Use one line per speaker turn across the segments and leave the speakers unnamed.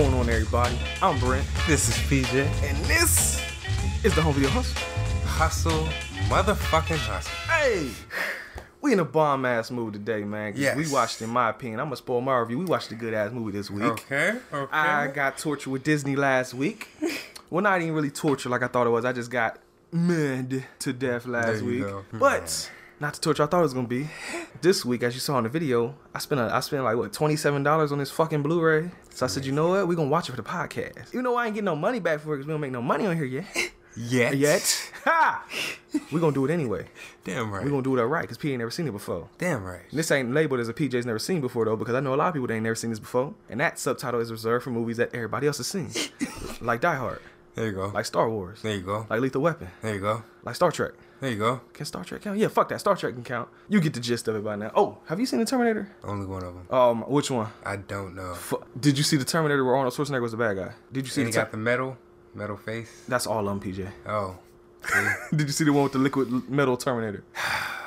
going on, everybody? I'm Brent,
This is PJ.
and this is the Home Video Hustle.
Hustle, motherfucking hustle.
Hey, we in a bomb ass mood today, man.
Yes.
We watched, in my opinion, I'm gonna spoil my review. We watched a good ass movie this week.
Okay, okay.
I got tortured with Disney last week. well, not even really tortured like I thought it was. I just got mad to death last
There you
week.
go.
But not the torture I thought it was gonna be. This week, as you saw in the video, I spent a, I spent like what twenty seven dollars on this fucking Blu-ray. So I said, you know what? We gonna watch it for the podcast. You know I ain't getting no money back for it because we don't make no money on here yet.
Yet.
Yet, ha! We gonna do it anyway.
Damn right.
We gonna do it all right because P ain't never seen it before.
Damn right.
And this ain't labeled as a PJ's never seen before though, because I know a lot of people that ain't never seen this before. And that subtitle is reserved for movies that everybody else has seen. like Die Hard,
There you go.
like Star Wars,
there you go.
like Lethal Weapon,
there you go.
like Star Trek.
There you go.
Can Star Trek count? Yeah, fuck that. Star Trek can count. You get the gist of it by now. Oh, have you seen the Terminator?
Only one of them.
Um, which one?
I don't know.
Fu- Did you see the Terminator where Arnold Schwarzenegger was the bad guy? Did you see
And
the?
he got the metal, metal face.
That's all of them, PJ.
Oh?
Did you see the one with the liquid metal Terminator?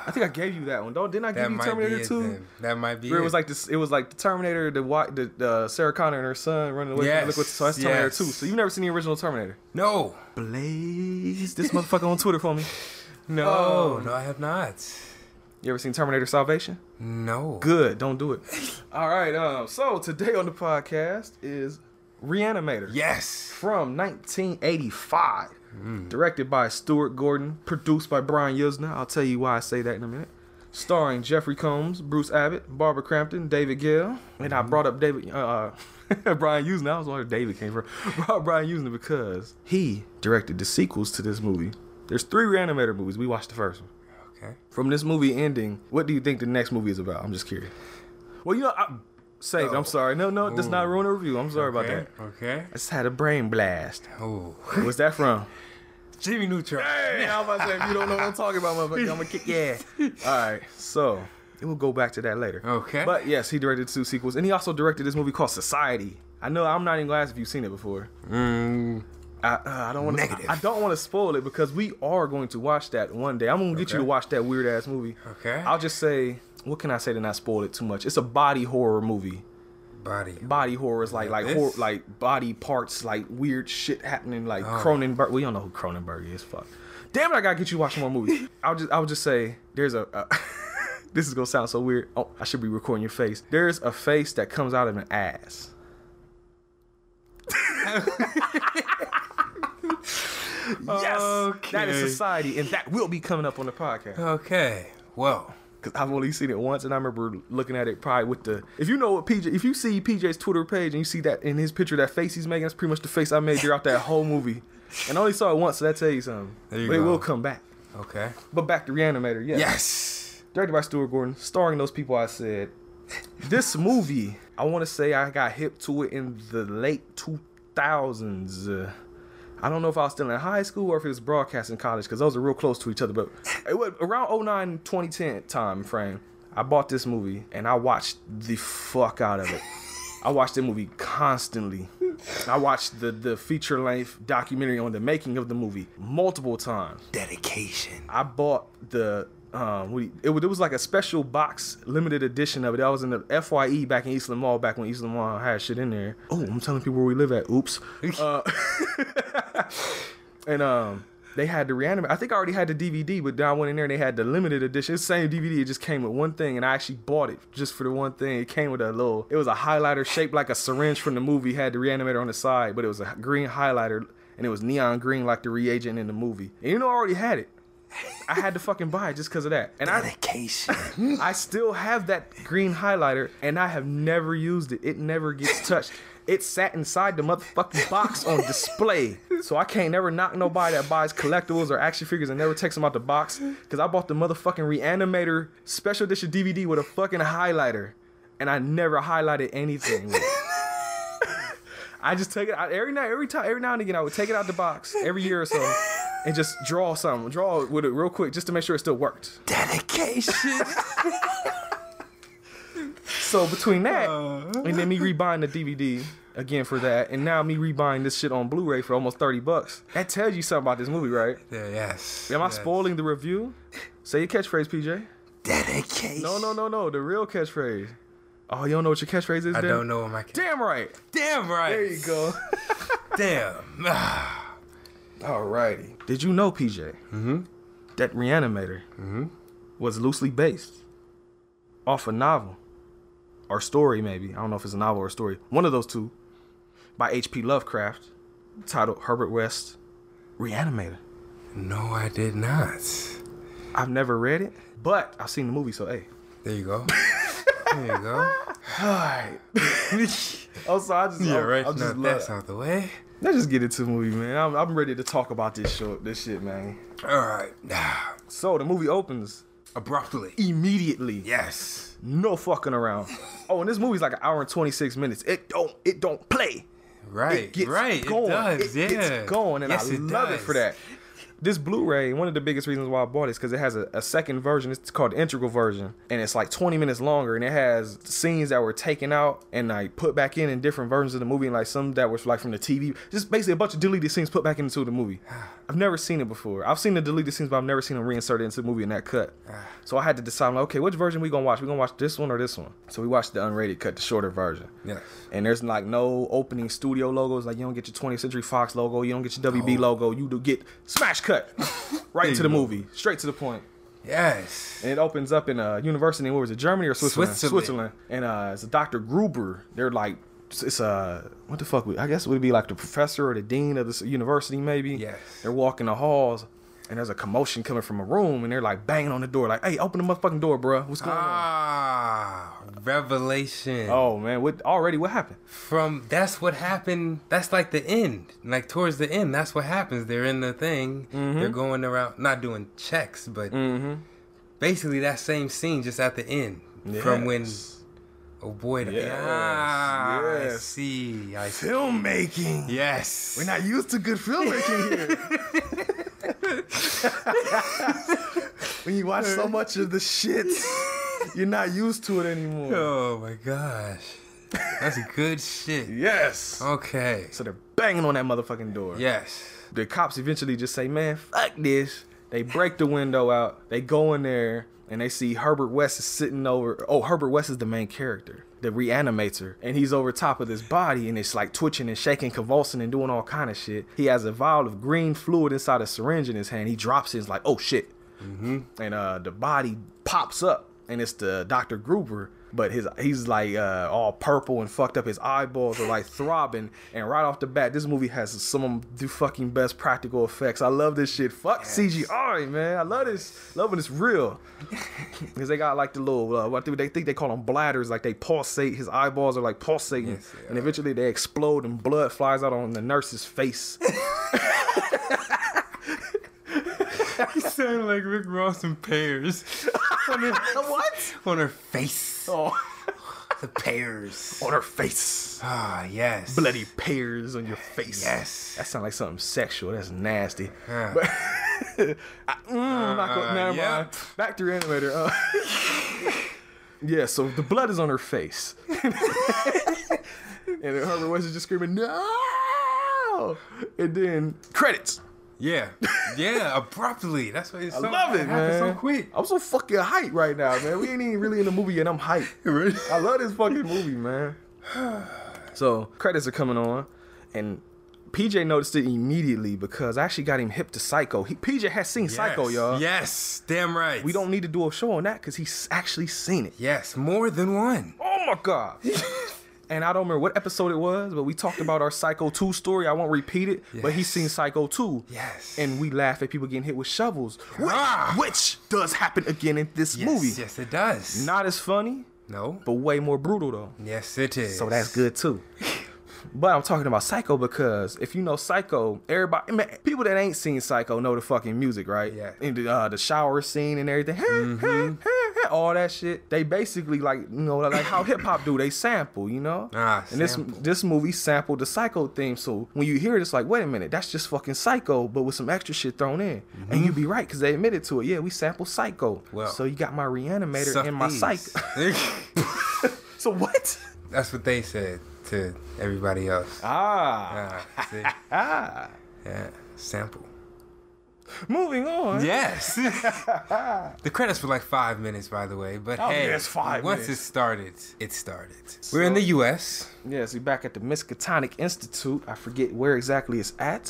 I think I gave you that one. Don't didn't I give
that
you Terminator two?
That might be
Where
it.
it was like this, it was like the Terminator, the white, the uh, Sarah Connor and her son running away from
Yes,
the liquid. So that's Terminator
yes.
two. So you've never seen the original Terminator?
no,
Blaze this motherfucker on Twitter for me.
No,
Oh.
no. I have not.
You ever seen Terminator Salvation?
No.
Good, don't do it. All right, um, so today on the podcast is Reanimator.
Yes.
From 1985. Directed by Stuart Gordon, produced by Brian Yuzna. I'll tell you why I say that in a minute. Starring Jeffrey Combs, Bruce Abbott, Barbara Crampton, David Gale. And I brought up David uh Brian Yuzna. I was wondering where David came from. Brought Brian Yuzna because he directed the sequels to this movie. There's three Reanimator movies. We watched the first one.
Okay.
From this movie ending, what do you think the next movie is about? I'm just curious. Well, you know, I saved. it. I'm sorry. No, no, does not ruin a review. I'm sorry about that.
Okay.
I just had a brain blast.
Oh.
What's that from?
Jimmy Neutron.
Hey, I was about to say, if you don't know what I'm talking about, motherfucker, I'm gonna kick your ass. All right, so we'll go back to that later.
Okay.
But yes, he directed two sequels, and he also directed this movie called Society. I know I'm not even gonna ask if you've seen it before.
Mm,
I, uh, I don't want to.
Negative.
I don't want to spoil it because we are going to watch that one day. I'm gonna get you to watch that weird ass movie.
okay.
I'll just say, what can I say to not spoil it too much? It's a body horror movie.
Body.
Body horror is like like hor- like body parts, like weird shit happening, like
Oh.
Cronenberg. We don't know who Cronenberg is. Fuck. Damn it! I gotta get you watching more movies. I'll just I'll just say there's a. a this is gonna sound so weird. Oh, I should be recording your face. There's a face that comes out of an ass. yes, that is society, and that will be coming up on the podcast.
Okay. Well.
Cause I've only seen it once, and I remember looking at it probably with the. If you know what PJ, if you see PJ's Twitter page and you see that in his picture, that face he's making, that's pretty much the face I made throughout that whole movie. And I only saw it once, so that tell you something.
There you
but it will come back.
Okay.
But back to Reanimator, yeah.
Yes.
Directed by Stuart Gordon, starring those people I said. This movie, I want to say I got hip to it in the late 2000s. I don't know if I was still in high school or if it was broadcasting college because those are real close to each other. But it was around 09, 2010 time frame. I bought this movie and I watched the fuck out of it. I watched the movie constantly. I watched the, the feature length documentary on the making of the movie multiple times.
Dedication.
I bought the um we it was, it was like a special box limited edition of it. I was in the FYE back in Eastland Mall back when Eastland Mall had shit in there. Oh, I'm telling people where we live at. Oops. Uh, and um they had the reanimate. I think I already had the DVD, but then I went in there and they had the limited edition. It's the same DVD. It just came with one thing, and I actually bought it just for the one thing. It came with a little. It was a highlighter shaped like a syringe from the movie. Had the reanimator on the side, but it was a green highlighter, and it was neon green like the reagent in the movie. And you know, I already had it. I had to fucking buy it just because of that. And I,
Dedication.
I still have that green highlighter, and I have never used it. It never gets touched. It sat inside the motherfucking box on display. So I can't never knock nobody that buys collectibles or action figures and never takes them out the box. Because I bought the motherfucking Reanimator special edition DVD with a fucking highlighter. And I never highlighted anything. with it. I just take it out every night, every time, every now and again. I would take it out the box every year or so, and just draw something, draw with it real quick, just to make sure it still worked.
Dedication.
So between that
Uh.
and then me rebuying the DVD again for that, and now me rebuying this shit on Blu-ray for almost thirty bucks, that tells you something about this movie, right?
yeah, yes.
Am I
yes.
spoiling the review? Say your catchphrase, PJ.
Dedication.
No, no, no, no. The real catchphrase. Oh, you don't know what your catchphrase is?
I
Dan?
don't know what my.
Damn right.
Damn right.
There you go.
Damn.
Alrighty. Did you know, PJ,
mm-hmm.
that Reanimator was loosely based off a novel or story, maybe. I don't know if it's a novel or a story. One of those two by H.P. Lovecraft, titled Herbert West Reanimator.
No, I did not.
I've never read it, but I've seen the movie, so hey.
There you go. there you go.
Alright. also, I just,
Yeah, right.
I just
Now that's out the way.
Let's just get into the movie, man. I'm, I'm ready to talk about this short, this shit, man.
All right.
So the movie opens
Abruptly.
immediately.
Yes.
No fucking around. Oh, and this movie's like an hour and 26 minutes. It don't it don't play.
Right.
It gets
right.
going.
It does.
It
yeah.
gets going, and
yes,
I love it for that. This Blu-ray, one of the biggest reasons why I bought it is because it has a, a second version. It's called the integral version, and it's like 20 minutes longer, and it has scenes that were taken out and like put back in in different versions of the movie, and like some that was like from the TV. Just basically a bunch of deleted scenes put back into the movie. I've never seen it before. I've seen the deleted scenes, but I've never seen them reinserted into the movie in that cut. So I had to decide, like, okay, which version we gonna watch? We gonna watch this one or this one? So we watched the unrated cut, the shorter version.
Yes.
And there's like no opening studio logos. Like you don't get your 20th Century Fox logo. You don't get your WB logo. You do get smash cut right into the movie, straight to the point.
Yes.
And it opens up in a university. Where was it? Germany or Switzerland?
Switzerland.
And uh, it's a Dr. Gruber. They're like, it's uh, what the fuck? would- I guess it would be like the professor or the dean of this university, maybe.
Yes.
They're walking the halls. And there's a commotion coming from a room, and they're like banging on the door, like, "Hey, open the motherfucking door, bro. What's going on?"
Ah, revelation.
Oh man, what already? What happened?
From that's what happened. That's like the end. Like towards the end, that's what happens. They're in the thing.
Mm-hmm.
They're going around, not doing checks, but basically that same scene just at the end. From when
Yes.
oh boy,
Yes,
ah, I
yes.
see. I see.
filmmaking.
Yes.
We're not used to good filmmaking here. when you watch so much of the shit, you're not used to it anymore.
Oh my gosh, that's good shit.
Yes.
Okay.
So they're banging on that motherfucking door.
Yes.
The cops eventually just say, man, fuck this. They break the window out. They go in there and they see Herbert West is sitting over. Oh, Herbert West is the main character, the reanimator, and he's over top of this body and it's like twitching and shaking, convulsing and doing all kind of shit. He has a vial of green fluid inside a syringe in his hand. He drops it. It's like, oh shit, and uh, the body pops up, and it's the Dr. Gruber, but his he's like uh, all purple and fucked up. His eyeballs are like throbbing, and right off the bat, this movie has some of the fucking best practical effects. I love this shit. Fuck CGI, man. I love this. Love when it's real, because they got like the little uh, what do they think they call them bladders? Like they pulsate. His eyeballs are like pulsating,
Yes,
and eventually they explode, and blood flies out on the nurse's face.
You sound like Rick Ross and pears. on her,
what?
on her face.
Oh,
The pears.
on her face.
Ah, yes.
bloody pears on your face.
Yes.
That sounds like something sexual. That's nasty.
Yeah.
But I, mm, I'm not gonna,
Uh,
never
yeah.
mind. Back to Reanimator. Uh, yeah, so the blood is on her face. and then Herbert West is just screaming, no! And then credits.
Yeah. Yeah, abruptly. That's what it's
I
so,
love it, man.
so quick.
I'm so fucking hyped right now, man. We ain't even really in the movie yet. I'm hyped. I love this fucking movie, man. So credits are coming on, and PJ noticed it immediately because I actually got him hip to Psycho. He, PJ has seen Psycho, y'all.
Yes, damn right.
We don't need to do a show on that because he's actually seen it.
Yes, more than one.
Oh my god. And I don't remember what episode it was, but we talked about our Psycho 2 story. I won't repeat it, but he's seen Psycho 2.
Yes.
And we laugh at people getting hit with shovels, which,
Ah.
which does happen again in this
Yes,
movie.
Yes, it does.
Not as funny,
no.
but way more brutal though.
Yes, it is.
So that's good too. But I'm talking about Psycho because if you know Psycho, everybody, man, people that ain't seen Psycho know the fucking music, right?
Yeah.
And the, uh, the shower scene and everything, all that shit. They basically like you know like how hip hop do. They sample, you know.
Ah,
and this
sample.
this movie sampled the Psycho theme. So when you hear it, it's like, wait a minute, that's just fucking Psycho, but with some extra shit thrown in. And you'd be right because they admitted to it. Yeah, we sampled Psycho.
Well,
so you got my reanimator and my
these.
Psycho. so what?
That's what they said to everybody else.
Ah.
Ah, see?
Ah.
Yeah, sample.
Moving on.
Yes. the credits were like five minutes, by the way. But
Oh,
hey,
yeah, it's five
once
minutes.
it started, it started. We're in the U.S.
Yes, we're back at the Miskatonic Institute. I forget where exactly it's at.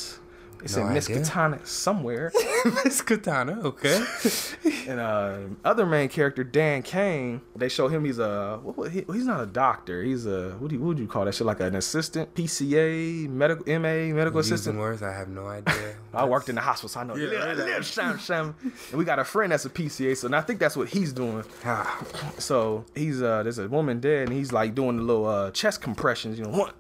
It's
No
in. Miskatonic somewhere.
Miss Katana, okay.
and uh, other main character Dan Cain, they show him he's a what, he, he's not a doctor. He's a what do you, what would you call that shit? Like an assistant, PCA, medical MA, medical
Using
assistant.
words, I have no idea.
I worked in the hospital, so I know.
Yeah,
Yeah,
right.
live, sham, sham. And we got a friend that's a PCA, so and I think that's what he's doing.
Ah,
So he's uh, there's a woman dead, and he's like doing the little uh chest compressions, you know, one,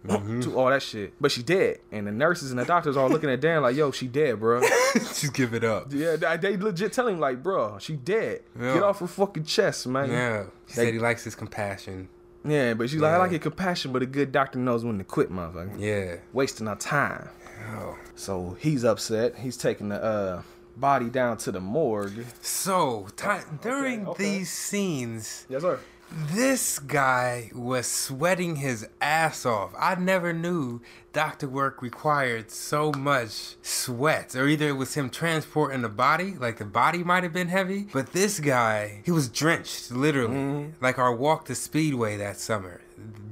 one, two, all that shit. But she dead, and the nurses and the doctors are looking at Dan like, "Yo, she dead, bro."
Just give it up.
yeah, they, legit telling him like, "Bro, she dead.
Yeah.
Get off her fucking chest, man."
Yeah. He
They-
said he likes his compassion.
Yeah, but she's like, "I like your compassion, but a good doctor knows when to quit, motherfucker.
Yeah.
Wasting our time."
Oh.
So he's upset. He's taking the uh body down to the morgue.
So, ti during
okay.
these scenes,
Yes, sir.
This guy was sweating his ass off. I never knew doctor work required so much sweat. Or either it was him transporting the body, like the body might have been heavy, but this guy, he was drenched, literally. Like our walk to Speedway that summer.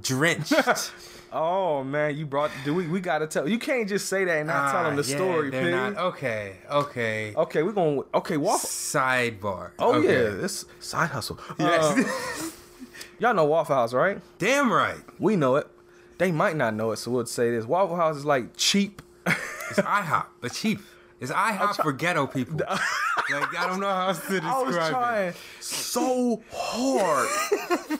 Drenched.
Oh man, you brought. Do we? We gotta tell. You can't just say that and not tell
Ah,
them the
yeah,
story,
they're
Pig.
not- okay, okay.
Okay, we're gonna. Okay, walk.
Sidebar.
Oh
okay.
yeah, this side hustle.
Yes.
Uh, y'all know Waffle House, right?
Damn right.
We know it. They might not know it, so we'll say this: Waffle House is like cheap.
It's IHOP, but cheap. It's IHOP for ghetto people. like I don't know how else to
I was
describe it.
trying so hard,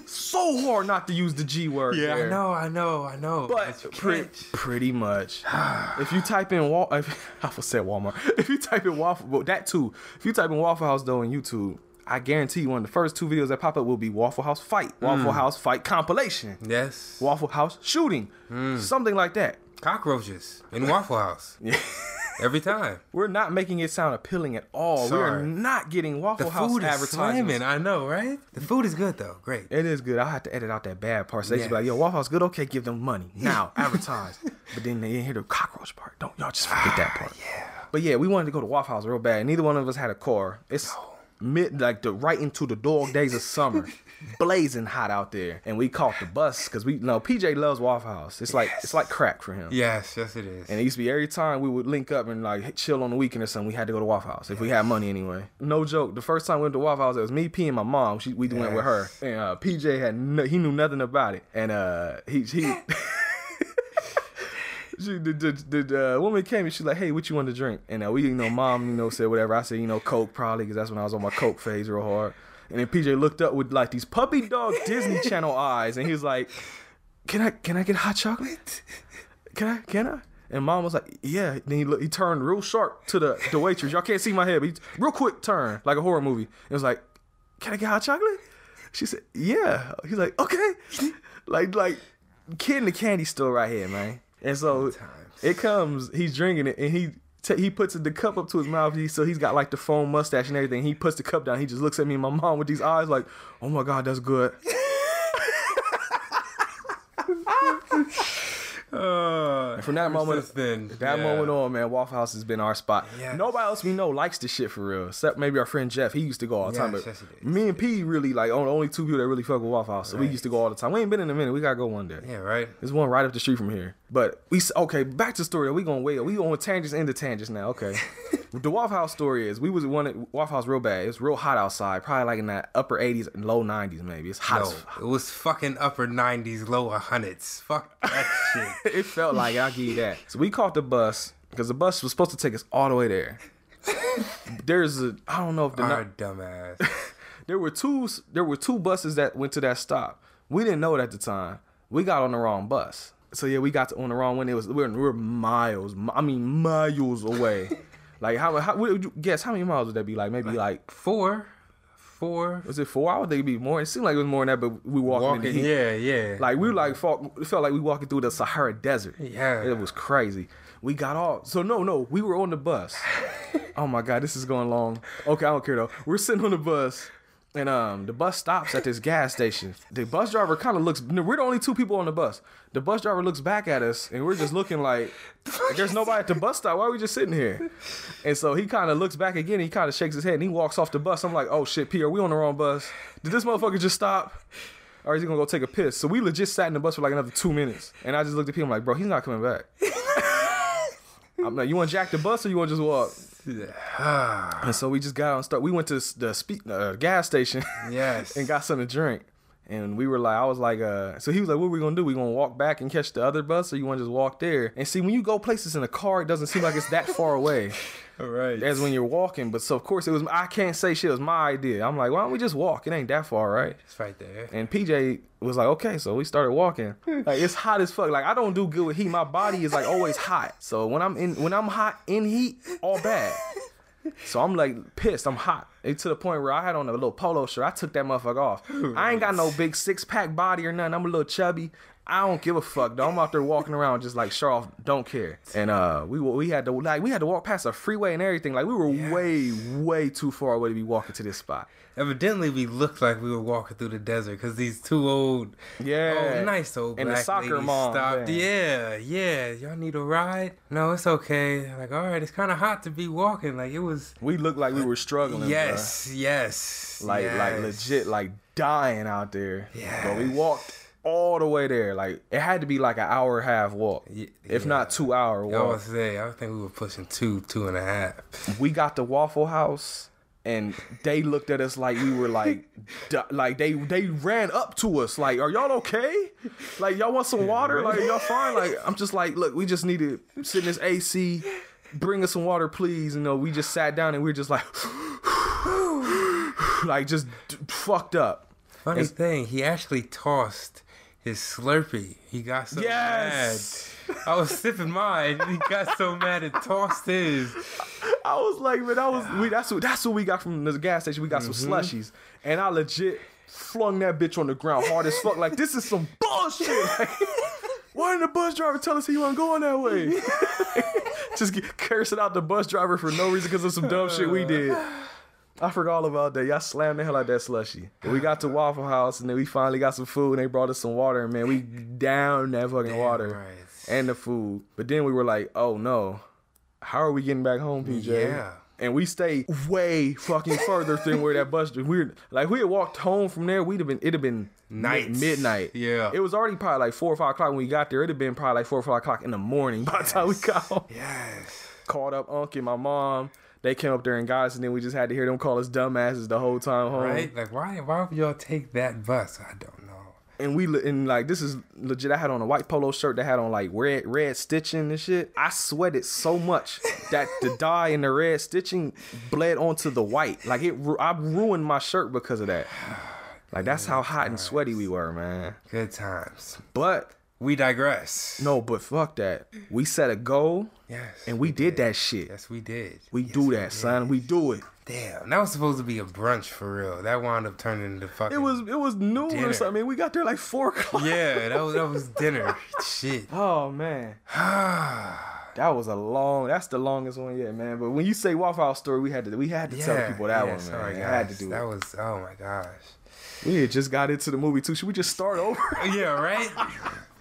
so hard not to use the G word.
Yeah,
there.
I know, I know, I know.
But
you
pretty, much. if you type in Wal, if, I said Walmart. If you type in Waffle, well, that too. If you type in Waffle House though on YouTube, I guarantee you one of the first two videos that pop up will be Waffle House fight, Waffle mm. House fight compilation,
Yes.
Waffle House shooting, mm. something like that.
Cockroaches in Waffle House. Every time.
We're not making it sound appealing at all. We are not getting Waffle
The
House
food is
advertisements.
slamming. I know, right? The food is good though. Great.
It is good. I have to edit out that bad part. So they should be like, "Yo, Waffle House good? Okay, give them money now, advertise." but then they didn't hear the cockroach part. Don't y'all just forget that ah, part.
Yeah.
But yeah, we wanted to go to Waffle House real bad. Neither one of us had a car. It's mid like the right into the dog days of summer, blazing hot out there, and we caught the bus because we know PJ loves Waffle House. It's like it's like crack for him.
Yes, yes it is.
And it used to be every time we would link up and like chill on the weekend or something, we had to go to Waffle House if we had money anyway. No joke. The first time we went to Waffle House, it was me, P, and my mom. She, we went with her, and uh, PJ had no, he knew nothing about it, and uh, he he. She, the the, the uh, woman came and she's like, "Hey, what you want to drink?" And uh, we, you know, mom, you know, said whatever. I said, you know, Coke probably because that's when I was on my Coke phase real hard. And then PJ looked up with like these puppy dog Disney Channel eyes, and he was like, "Can I can I get hot chocolate? Can I can I?" And mom was like, "Yeah." Then he look, he turned real sharp to the the waitress. Y'all can't see my head, but he, real quick turn like a horror movie. It was like, "Can I get hot chocolate?" She said, "Yeah." He's like, "Okay." like like kid in the candy store right here, man. And so it comes. He's drinking it, and he. ta- He puts the cup up to his mouth, he, so he's got like the foam mustache and everything. He puts the cup down. He just looks at me and my mom with these eyes, like, "Oh my god, that's good."
Uh,
From that moment,
then,
that
yeah.
moment on, man, Waffle House has been our spot.
Yes.
Nobody else we know likes the shit for real, except maybe our friend Jeff. He used to go all the time. But
yes,
me and P really like on- only two people that really fuck with Waffle House. So we used to go all the time. We ain't been in a minute. We gotta go one day.
Yeah, right.
There's one right up the street from here. But we okay. Back to the story. We gonna wait. We going tangents into tangents now. Okay. the Waffle House story is we was one at Waffle House real bad. It's real hot outside. Probably like in that upper 80s and low 90s maybe. It's hot.
No, it was fucking upper 90s, low 100s. Fuck that shit.
it felt like I'll give you that. So we caught the bus because the bus was supposed to take us all the way there. There's a I don't know if the
Our
nu-
dumbass.
there were two there were two buses that went to that stop. We didn't know it at the time. We got on the wrong bus. So yeah, we got to, on the wrong one. It was we we're, we we're miles. I mean miles away. Like how how would you guess how many miles would that be? Like maybe like
Four. Four.
was it four hours? They be more. It seemed like it was more than that, but we walking, in the heat.
Yeah, yeah.
Like we like fought, it felt like we walking through the Sahara Desert.
Yeah.
it was crazy. We got off. So no, no, we were on the bus. oh my god, this is going long. Okay, I don't care though. We're sitting on the bus. And um, the bus stops at this gas station. The bus driver kind of looks. We're the only two people on the bus. The bus driver looks back at us, and we're just looking like, "There's nobody at the bus stop. Why are we just sitting here?" And so he kind of looks back again. He kind of shakes his head, and he walks off the bus. I'm like, "Oh shit, P, are we on the wrong bus? Did this motherfucker just stop?" Or is he gonna go take a piss? So we legit sat in the bus for like another two minutes, and I just looked at P. I'm like, "Bro, he's not coming back." I'm like, "You want to jack the bus, or you want to just walk?" And so we just got on start. We went to the speak uh, gas station
Yes.
and got something to drink. And we were like, I was like, uh, so he was like, what are we gonna do? We gonna walk back and catch the other bus, or you wanna just walk there? And see, when you go places in a car, it doesn't seem like it's that far away
right.
as when you're walking. But so of course it was. I can't say shit. It was my idea. I'm like, why don't we just walk? It ain't that far, right?
It's right there.
And PJ was like, okay, so we started walking. Like it's hot as fuck. Like I don't do good with heat. My body is like always hot. So when I'm in when I'm hot in heat, all bad. So I'm like pissed. I'm hot. It to the point where I had on a little polo shirt. I took that motherfucker off. I ain't got no big six pack body or nothing. I'm a little chubby. I don't give a fuck though. I'm out there walking around just like off, don't care. And uh, we we had to like we had to walk past a freeway and everything. Like we were way way too far away to be walking to this spot.
Evidently, we looked like we were walking through the desert because these two old,
Yeah.
oh, nice old
And the soccer mom
stopped.
thing.
Yeah, yeah. Y'all need a ride? No, it's okay. Like, all right, it's kind of hot to be walking. Like, it was.
We looked like we were struggling.
Yes, yes.
like like legit like dying out there. Yeah. But we walked all the way there. Like it had to be like an hour and a half walk, if
yeah.
not two hour
I
walk.
was say, I think we were pushing two, two and a half.
We got the Waffle House. And they looked at us like we were like, di- like they they ran up to us like, are y'all okay? Like y'all want some water? Like y'all fine? Like I'm just like, look, we just need to sit in this AC, bring us some water, please. You know, we just sat down and we are just like, like just d- fucked up.
Funny
It's-
thing, he actually tossed his Slurpee. He got so
Yes.
mad. I was sipping mine. and He got so mad and tossed his.
I was like, man, that was we. That's what that's what we got from the gas station. We got some
Mm-hmm.
slushies, and I legit flung that bitch on the ground hard as fuck. Like this is some bullshit. Like, why didn't the bus driver tell us he wasn't going that way? Just get, cursing out the bus driver for no reason because of some dumb shit we did. I forgot all about that. Y'all slammed the hell out that slushy. We got to Waffle House and then we finally got some food and they brought us some water and man, we down that fucking water
right.
and the food. But then we were like, oh no, how are we getting back home, PJ?
Yeah.
And we stayed way fucking further than where that bus. We're like, we had walked home from there. We'd have been. It'd have been night midnight.
Yeah.
It was already probably like four or five o'clock when we got there. It'd have been probably like four or five o'clock in the morning by the time we got home.
Yes.
Called up Unc and my mom. They came up there and got us, and then we just had to hear them call us dumbasses the whole time home.
Right? Like, why Why would y'all take that bus? I don't know.
And we and like this is legit. I had on a white polo shirt that had on like red red stitching and shit. I sweated so much that the dye and the red stitching bled onto the white. Like it, I ruined my shirt because of that. Like that's how hot and sweaty we were, man.
Good times.
But
We digress.
no, but fuck that. We set a goal
Yes.
and we did that shit.
Yes, we did.
We
Yes,
do that, son. We do it.
Damn, that was supposed to be a brunch for real. That wound up turning into fucking.
It was it was noon
Dinner.
or something. We got there like four o'clock.
Yeah, that was that was dinner. Shit.
Oh man. That was a long. That's the longest one yet, man. But when you say Waffle House story, we had to we had to tell people that
yeah,
one, man.
sorry,
I had to do
That
it.
was oh my gosh.
We had just got into the movie too. Should we just start over?
Yeah, right.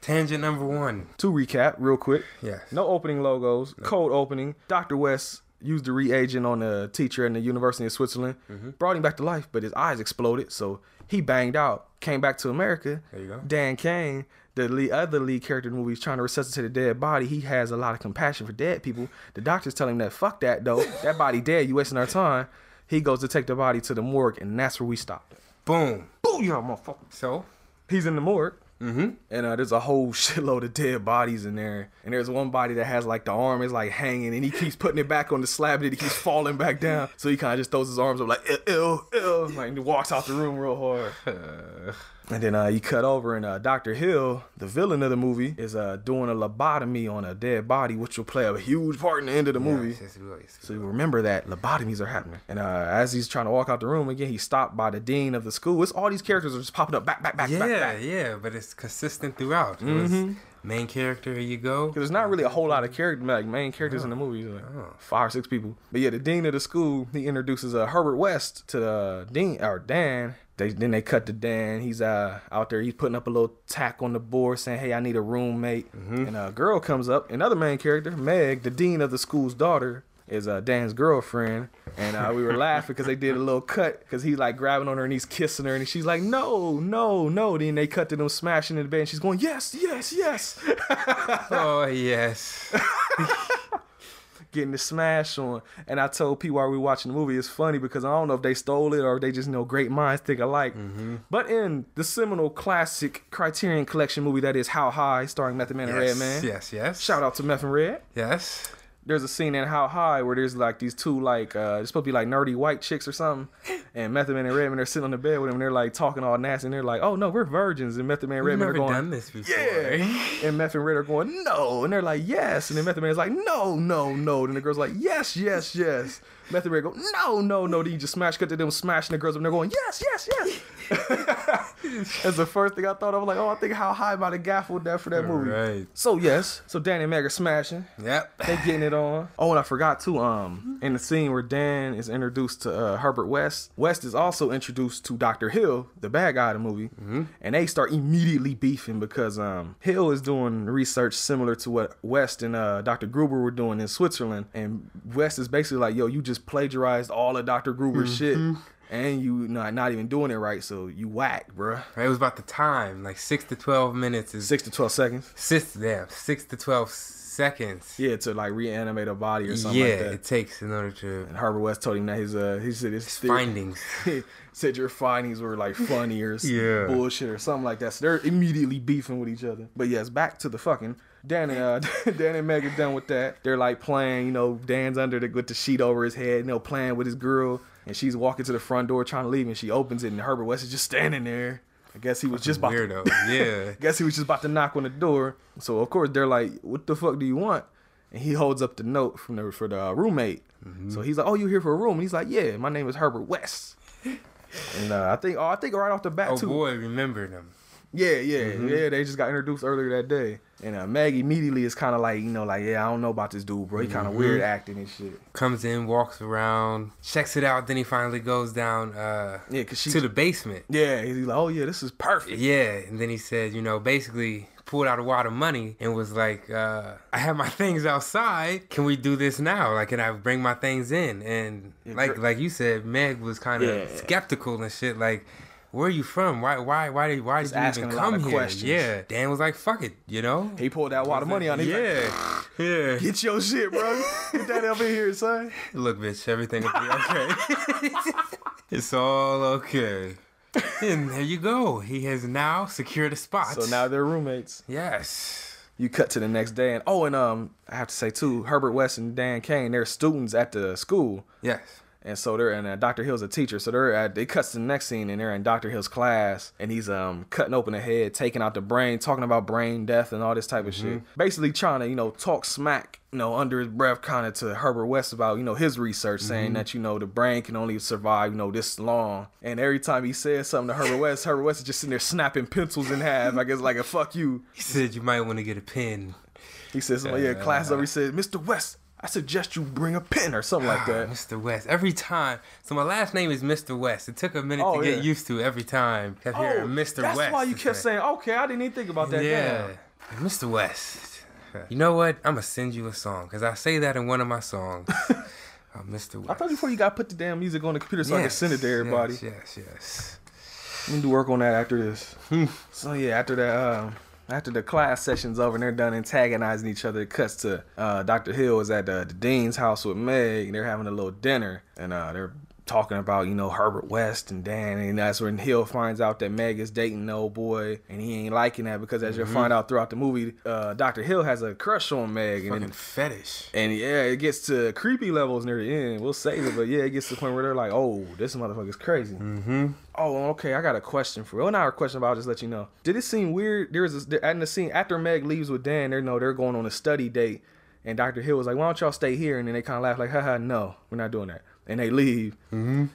Tangent number one.
to recap, real quick.
Yes.
No opening logos. Cold opening. Dr. West used the reagent on a teacher in the University of Switzerland.
Mm-hmm.
Brought him back to life, but his eyes exploded, so he banged out. Came back to America.
There you go.
Dan Cain, the lead, other lead character in the movie, is trying to resuscitate a dead body. He has a lot of compassion for dead people. The doctors tell him that fuck that though. that body dead. You wasting our time. He goes to take the body to the morgue, and that's where we stopped.
Boom.
Booyah, motherfucker.
So.
He's in the morgue. Mm-hmm. And uh, there's a whole shitload of dead bodies in there. And there's one body that has like the arm is like hanging, and he keeps putting it back on the slab, and he keeps falling back down. So he kind of just throws his arms up like ew, ew, ew, like and he walks out the room real hard. And then uh, you cut over, and uh, Dr. Hill, the villain of the movie, is uh, doing a lobotomy on a dead body, which will play a huge part in the end of the movie.
Yes, yes.
So you remember that lobotomies are happening. And uh, as he's trying to walk out the room again, he's stopped by the dean of the school. It's all these characters are just popping up back, back, back,
Yeah,
back, back.
yeah, but it's consistent throughout.
Mm-hmm.
Main character, here you go.
Because there's not really a whole lot of character, like main characters in the movie. Like
Oh.
Five or six people. But yeah, the dean of the school, he introduces uh, Herbert West to the dean or Dan. They then they cut to Dan. He's uh out there. He's putting up a little tack on the board saying, "Hey, I need a roommate." And a girl comes up. Another main character, Meg, the dean of the school's daughter, is uh, Dan's girlfriend. And uh, we were laughing because they did a little cut because he's like grabbing on her and he's kissing her and she's like, "No, no, no." Then they cut to them smashing in the bed. And she's going, "Yes, yes, yes."
Oh yes.
getting the smash on. And I told people while we watching the movie, it's funny because I don't know if they stole it or if they just know great minds think alike. Mm-hmm. But in the seminal classic Criterion Collection movie that is How High, starring Method Man and
yes.
Redman.
Yes. Yes.
Shout out to Meth and Red.
Yes.
There's a scene in How High where there's like these two like uh supposed to be like nerdy white chicks or something. And Method Man and Redman they're sitting on the bed with him and they're like talking all nasty and they're like, Oh no, we're virgins and Method Man and Redman are going
done this before.
yeah. And Meth and Red are going, no. And they're like, yes. And then Meth and Man's like, no, no, no. And the girl's like, yes, yes, yes. Meth and Red go, no, no, no. Then you just smash cut to them smashing the girls up and they're going, yes, yes, yes. That's the first thing I thought of. Like, oh, I think how high about the gaffled that for that movie.
Right.
So yes, so Dan and Meg are smashing.
Yep.
They getting it on. Oh, and I forgot too. Um, in the scene where Dan is introduced to uh, Herbert West, West is also introduced to Doctor Hill, the bad guy of the movie, and they start immediately beefing because um Hill is doing research similar to what West and uh, Doctor Gruber were doing in Switzerland, and West is basically like, "Yo, you just plagiarized all of Doctor Gruber's shit." And you not not even doing it right, so you whack, bruh.
It was about the time, like six to twelve minutes is
Six to twelve seconds.
six. Damn, six to twelve seconds.
Yeah, to like reanimate a body or something
yeah,
like that.
it takes in order to
And Herbert West told him that his uh he said his theory-
findings.
said your findings were like funny or
Yeah.
bullshit or something like that. So they're immediately beefing with each other. But yes, back to the fucking Dan and uh, Dan and Meg are done with that. They're like playing, you know, Dan's under the with the sheet over his head, you know, playing with his girl, and she's walking to the front door trying to leave, and she opens it, and Herbert West is just standing there. I guess he was just about to,
Weirdo. Yeah.
guess he was just about to knock on the door. So of course they're like, "What the fuck do you want?" And he holds up the note from the for the uh, roommate. So he's like, "Oh, you here for a room?" And he's like, "Yeah, my name is Herbert West." and uh, I think, oh, I think right off the bat
Oh
too.
boy, remember them.
Yeah, yeah, yeah. They just got introduced earlier that day, and uh, Meg immediately is kind of like, you know, like, yeah, I don't know about this dude, bro. He kind of weird acting and shit.
Comes in, walks around, checks it out, then he finally goes down uh,
Yeah, cause she,
to the basement.
yeah, he's like, oh yeah, this is perfect.
Yeah, and then he said, you know, basically pulled out a wad of money and was like, uh, I have my things outside. Can we do this now? Like, can I bring my things in? And like like you said, Meg was kind of
Yeah.
skeptical and shit. Like, where are you from? Why why why did why did you
asking
even
a lot
come here?
questions.
Yeah, Dan was like, fuck it, you know.
He pulled that wad of money on. Like,
yeah, yeah.
get your shit, bro. Get that up in here, son.
Look, bitch, everything will be okay. it's all okay. And there you go. He has now secured a spot.
So now they're roommates.
yes.
You cut to the next day, and oh, and um, I have to say too, Herbert West and Dan Cain, they're students at the school,
Yes.
And so they're and uh, Dr. Hill's a teacher, so they're at they cuts to the next scene, and they're in Dr. Hill's class, and he's um cutting open the head, taking out the brain, talking about brain death and all this type of shit, basically trying to you know talk smack, you know, under his breath, kind of to Herbert West about you know his research, saying that you know the brain can only survive you know this long, and every time he says something to Herbert West, Herbert West is just sitting there snapping pencils in half, I guess like a fuck you.
He said you might want to get a pen.
He says, something, yeah, class over. He said, Mr. West, I suggest you bring a pen or something like ah, that.
Mr. West. Every time. So my last name is Mr. West. It took a minute
Oh,
to get used to every time. Kept oh, hearing Mr.
Oh, that's
West.
why you kept saying, okay, I didn't even think about that.
Yeah.
Damn.
Mr. West. You know what? I'm going to send you a song because I say that in one of my songs. oh, Mr. West.
I thought before you got put the damn music on the computer so I can send it to everybody.
Yes, yes, yes.
I'm gonna do work on that after this. Hmm. so yeah, after that, um, after the class session's over and they're done antagonizing each other, it cuts to uh, Dr. Hill is at the, the dean's house with Meg. And they're having a little dinner, and uh, they're talking about you know Herbert West and Dan, and that's when Hill finds out that Meg is dating the old boy, and he ain't liking that because as you'll find out throughout the movie, uh, Dr. Hill has a crush on Meg, and
Fucking
then
fetish.
and yeah, it gets to creepy levels near the end. We'll save it, but yeah, it gets to the point where they're like, "Oh, this motherfucker's crazy."
Mm-hmm.
Oh, okay. I got a question for you. Well, not a question, but I'll just let you know. Did it seem weird? There was a, in the scene after Meg leaves with Dan. They know they're going on a study date, and Dr. Hill was like, "Why don't y'all stay here?" And then they kind of laugh like, "Haha, no, we're not doing that." And they leave.
Mm-hmm.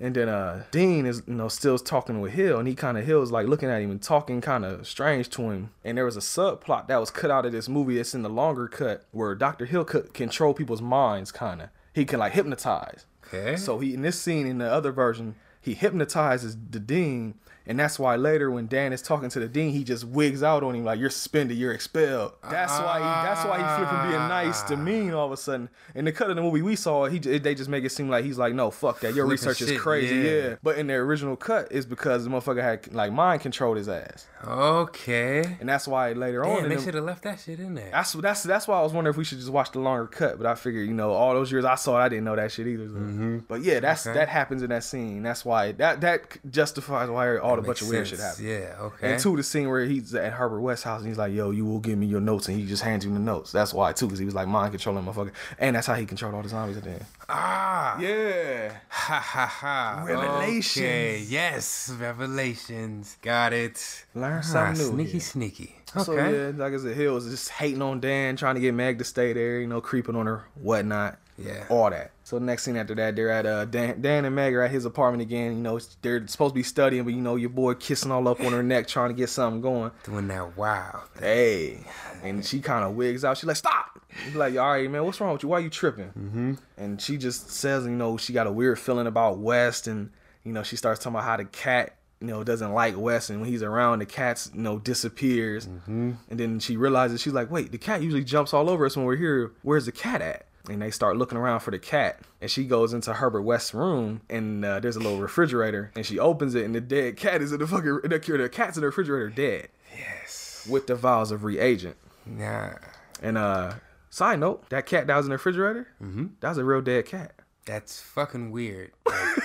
And then uh Dean is you know still talking with Hill and he kind of Hill's like looking at him and talking kind of strange to him. And there was a subplot that was cut out of this movie. It's in the longer cut where Dr. Hill could control people's minds kind of. He can like hypnotize.
Okay.
So he in this scene in the other version, he hypnotizes the dean, and that's why later when Dan is talking to the dean, he just wigs out on him like you're suspended, you're expelled. That's why he that's why he flipped from being nice to mean all of a sudden. In the cut of the movie we saw, he they just make it seem like he's like, no, fuck that, your
Flipping
research is crazy,
yeah.
yeah. But in the original cut, is because the motherfucker had like mind controlled his ass,
Okay.
and that's why later on
Damn,
in
they should have left that shit in there.
that's that's that's why I was wondering if we should just watch the longer cut. But I figured, you know, all those years I saw it, I didn't know that shit either. so. But yeah, that's
Mm-hmm. Okay.
that happens in that scene. That's why that that justifies why all the bunch
Makes
of weird shit happens.
Yeah. Okay.
And two, the scene where he's at Herbert West's house and he's like, "Yo, you will give me your notes," and he just hands you the notes. That's why too, because he was like mind controlling motherfucker, and that's how he controlled all the zombies at the end.
ah.
Yeah,
Ha ha ha.
Revelations.
Okay. Yes. Revelations. Got it.
learn
Ah,
something new.
sneaky,
here.
sneaky. Okay.
So yeah, like I said, Hill was just hating on Dan, trying to get Meg to stay there, you know, creeping on her, whatnot.
Yeah.
All that. So next scene after that, they're at uh Dan, Dan and Meg are at his apartment again. You know, they're supposed to be studying, but you know, your boy kissing all up on her neck, trying to get something going.
Doing that wow.
Hey, and she kind of wigs out. She's like, "Stop!" He's like, "All right, man, what's wrong with you? Why are you tripping?" Mm-hmm. And she just says, you know, she got a weird feeling about West, and you know, she starts talking about how the cat, you know, doesn't like West, and when he's around, the cat's, you know, disappears. Mm-hmm. And then she realizes she's like, "Wait, the cat usually jumps all over us when we're here. Where's the cat at?" And they start looking around for the cat, and she goes into Herbert West's room, and uh, there's a little refrigerator, and she opens it, and the dead cat is in the fucking the, the cat's in the refrigerator dead
Yes.
with the vials of reagent.
Nah.
And uh side note, that cat that was in the refrigerator, mm-hmm. that was a real dead cat.
That's fucking weird. Like,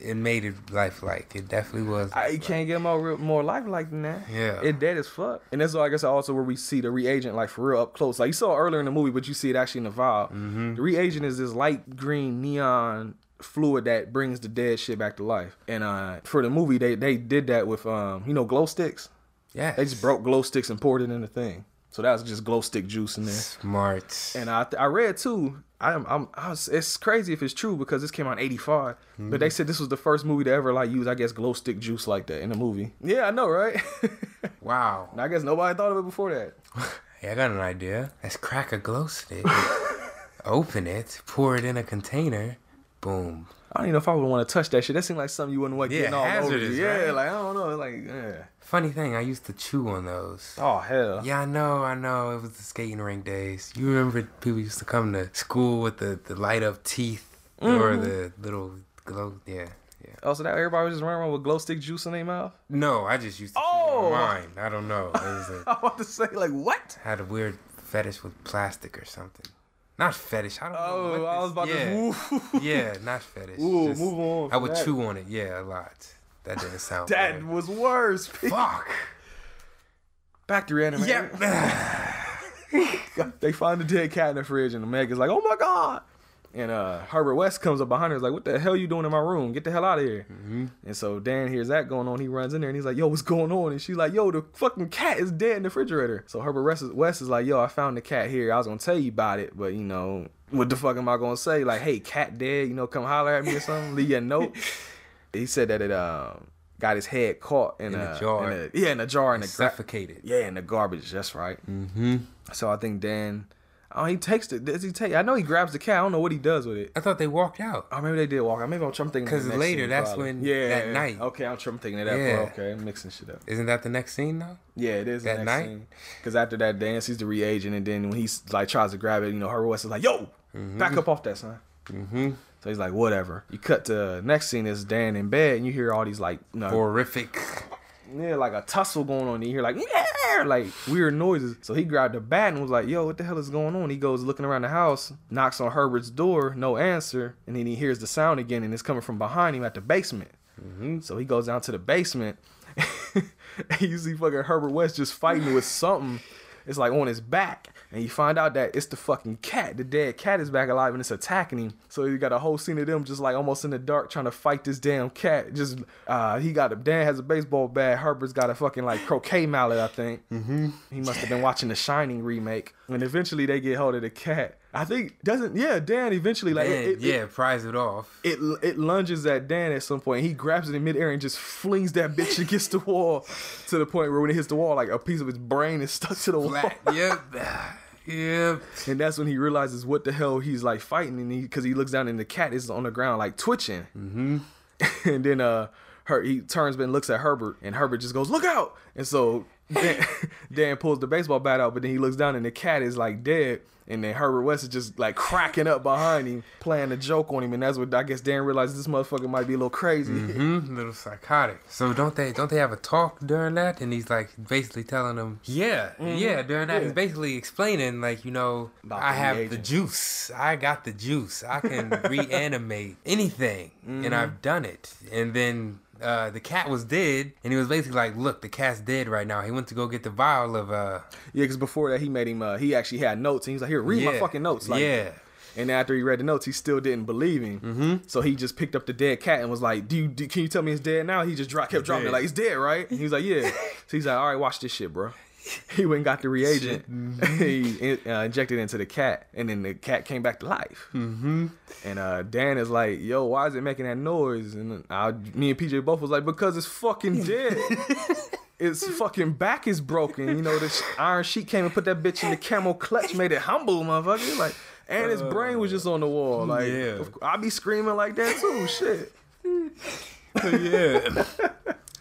it made it lifelike. It definitely was.
I you can't get more real, more lifelike than that.
Yeah.
It dead as fuck. And that's I guess also where we see the reagent like for real up close. Like you saw earlier in the movie, but you see it actually in the vial.
Mm-hmm.
The reagent is this light green neon fluid that brings the dead shit back to life. And uh for the movie they they did that with um you know glow sticks.
yeah.
They just broke glow sticks and poured it in the thing. So that was just glow stick juice in there.
Smart.
And I, I read too. I'm, I'm, I was, it's crazy if it's true because this came out in '85. But they hmm. said this was the first movie to ever like use, I guess, glow stick juice like that in a movie. Yeah, I know, right?
wow.
And I guess nobody thought of it before that.
Hey, I got an idea. Let's crack a glow stick. open it. Pour it in a container. Boom.
I don't even know if I would want to touch that shit. That seemed like something you wouldn't want
Yeah,
getting all over.
hazardous,
you. Yeah,
right?
like I don't know, like yeah.
Funny thing, I used to chew on those.
Oh hell.
Yeah, I know, I know. It was the skating rink days. You remember people used to come to school with the, the light up teeth or mm-hmm. the little glow. Yeah, yeah.
Oh, so that everybody was just running around with glow stick juice in their mouth?
No, I just used to
Oh!
chew mine. I don't know. It was a,
I was about to say like what?
had a weird fetish with plastic or something. Not fetish. I don't know.
Oh, I was about
yeah.
to.
Yeah, not fetish.
Ooh,
Just-
move on
I would
that.
chew on it. Yeah, a lot. That didn't sound.
That
good.
was worse.
Fuck.
Back to reanimation.
Yeah.
they find the dead cat in the fridge, and the Meg is like, "Oh my god!" And uh, Herbert West comes up behind her, is like, "What the hell you doing in my room? Get the hell out of here!"
Mm-hmm.
And so Dan hears that going on. He runs in there, and he's like, "Yo, what's going on?" And she's like, "Yo, the fucking cat is dead in the refrigerator." So Herbert West is, West is like, "Yo, I found the cat here. I was gonna tell you about it, but you know, what the fuck am I gonna say? Like, hey, cat dead? You know, come holler at me or something. Leave you a note." he said that it um got his head caught in,
In a
a
jar.
in a- yeah, in a jar in the gra-
Suffocated.
yeah, in the garbage. That's right.
Mm-hmm.
So I think Dan, oh, he takes it. Does he take? I know he grabs the cat. I don't know what he does with it.
I thought they walked out.
Oh, maybe they did walk. out. Maybe I'm, I'm thinking. of the
'Cause
next
later,
scene,
that's
probably.
when-
Yeah,
that night.
Okay, I'm, I'm thinking of that.
Yeah.
Okay, I'm mixing shit up.
Isn't that the next scene though?
Yeah, it is
That
the next
night?
Because after that, dance, he's the reagent, and then when he's like tries to grab it, you know, Herbert West is like, "Yo, back up off that, son."
Mm-hmm.
So he's like, "Whatever." You cut to next scene is Dan in bed, and you hear all these like, you know,
Horrific.
yeah, like a tussle going on. And you hear like, yeah, like weird noises. So he grabbed a bat and was like, yo, what the hell is going on? He goes looking around the house, knocks on Herbert's door, no answer. And then he hears the sound again and it's coming from behind him at the basement. Mm-hmm. So he goes down to the basement. and you see fucking Herbert West just fighting with something. It's like on his back. And you find out that it's the fucking cat. The dead cat is back alive and it's attacking him. So you got a whole scene of them just like almost in the dark trying to fight this damn cat. Just uh he got a Dan has a baseball bat. Herbert's got a fucking like croquet mallet, I think. Mm-hmm. He must have been watching the Shining remake. And eventually they get hold of the cat. I think doesn't yeah Dan eventually like
And,
it, it,
yeah, prize it off.
it it lunges at Dan at some point. He grabs it in midair and just flings that bitch against the wall to the point where when it hits the wall, like a piece of his brain is stuck to the wall.
Flat. yep. Yep.
And that's when he realizes what the hell he's like fighting, and he because he looks down and the cat is on the ground like twitching. Mm-hmm. and then uh, her he turns and looks at Herbert, and Herbert just goes, "Look out!" And so Dan, Dan pulls the baseball bat out, but then he looks down and the cat is like dead. And then Herbert West is just like cracking up behind him, playing a joke on him, and that's what I guess Dan realizes this motherfucker might be a little crazy.
hmm little psychotic. So don't they don't they have a talk during that? And he's like basically telling them, yeah, yeah. During that,
Yeah.
he's basically explaining like you know,
About
I
the
have the juice. I got the juice. I can reanimate anything, and I've done it. And then. Uh, the cat was dead, and he was basically like, "Look, the cat's dead right now." He went to go get the vial of uh,
Yeah, because before that he made him. Uh, he actually had notes, and he's like, "Here, read my fucking notes." Like,
Yeah.
And after he read the notes, he still didn't believe him. Mm-hmm. So he just picked up the dead cat and was like, "Do you? Do, can you tell me it's dead now?" He just dropped, kept dropping it like, "It's dead, right?" And he was like, "Yeah." so he's like, "All right, watch this shit, bro." He went and got the reagent. he in- uh, injected it into the cat, and then the cat came back to life. Mm-hmm. And uh, Dan is like, "Yo, why is it making that noise?" And uh, me and PJ both was like, "Because it's fucking dead." its fucking back is broken. You know, this Iron Sheik came and put that bitch in the camel clutch, made it humble, motherfucker. Like, and his brain was just on the wall. Like,
yeah.
I be screaming like that too. Shit.
yeah.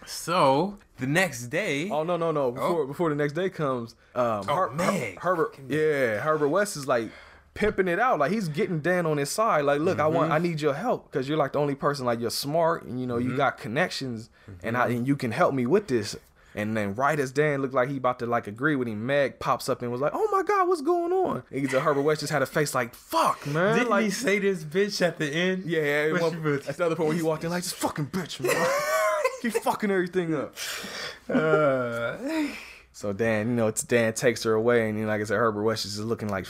so the next day,
Oh no, no, no. Oh. Before before the next day comes, um,
Oh, Meg.
Herbert, yeah, Herbert West is like pimping it out. Like he's getting Dan on his side. Like, look, I want, I mm-hmm. need your help because you're like the only person. Like you're smart and you know you mm-hmm. got connections, and I mm-hmm. and you can help me with this. And then right as Dan looked like he about to like agree with him, Meg pops up and was like, "Oh my God, what's going on?" And he's a Herbert West just had a face like, "Fuck, man!"
didn't
like,
he say this bitch at the end?
yeah, yeah.
What
one-
she?
That's the other point when he walked in like, "This fucking bitch, man." Keep fucking everything up.
Uh,
So Dan, you know, it's Dan takes her away, and then, like I said, Herbert West is just looking like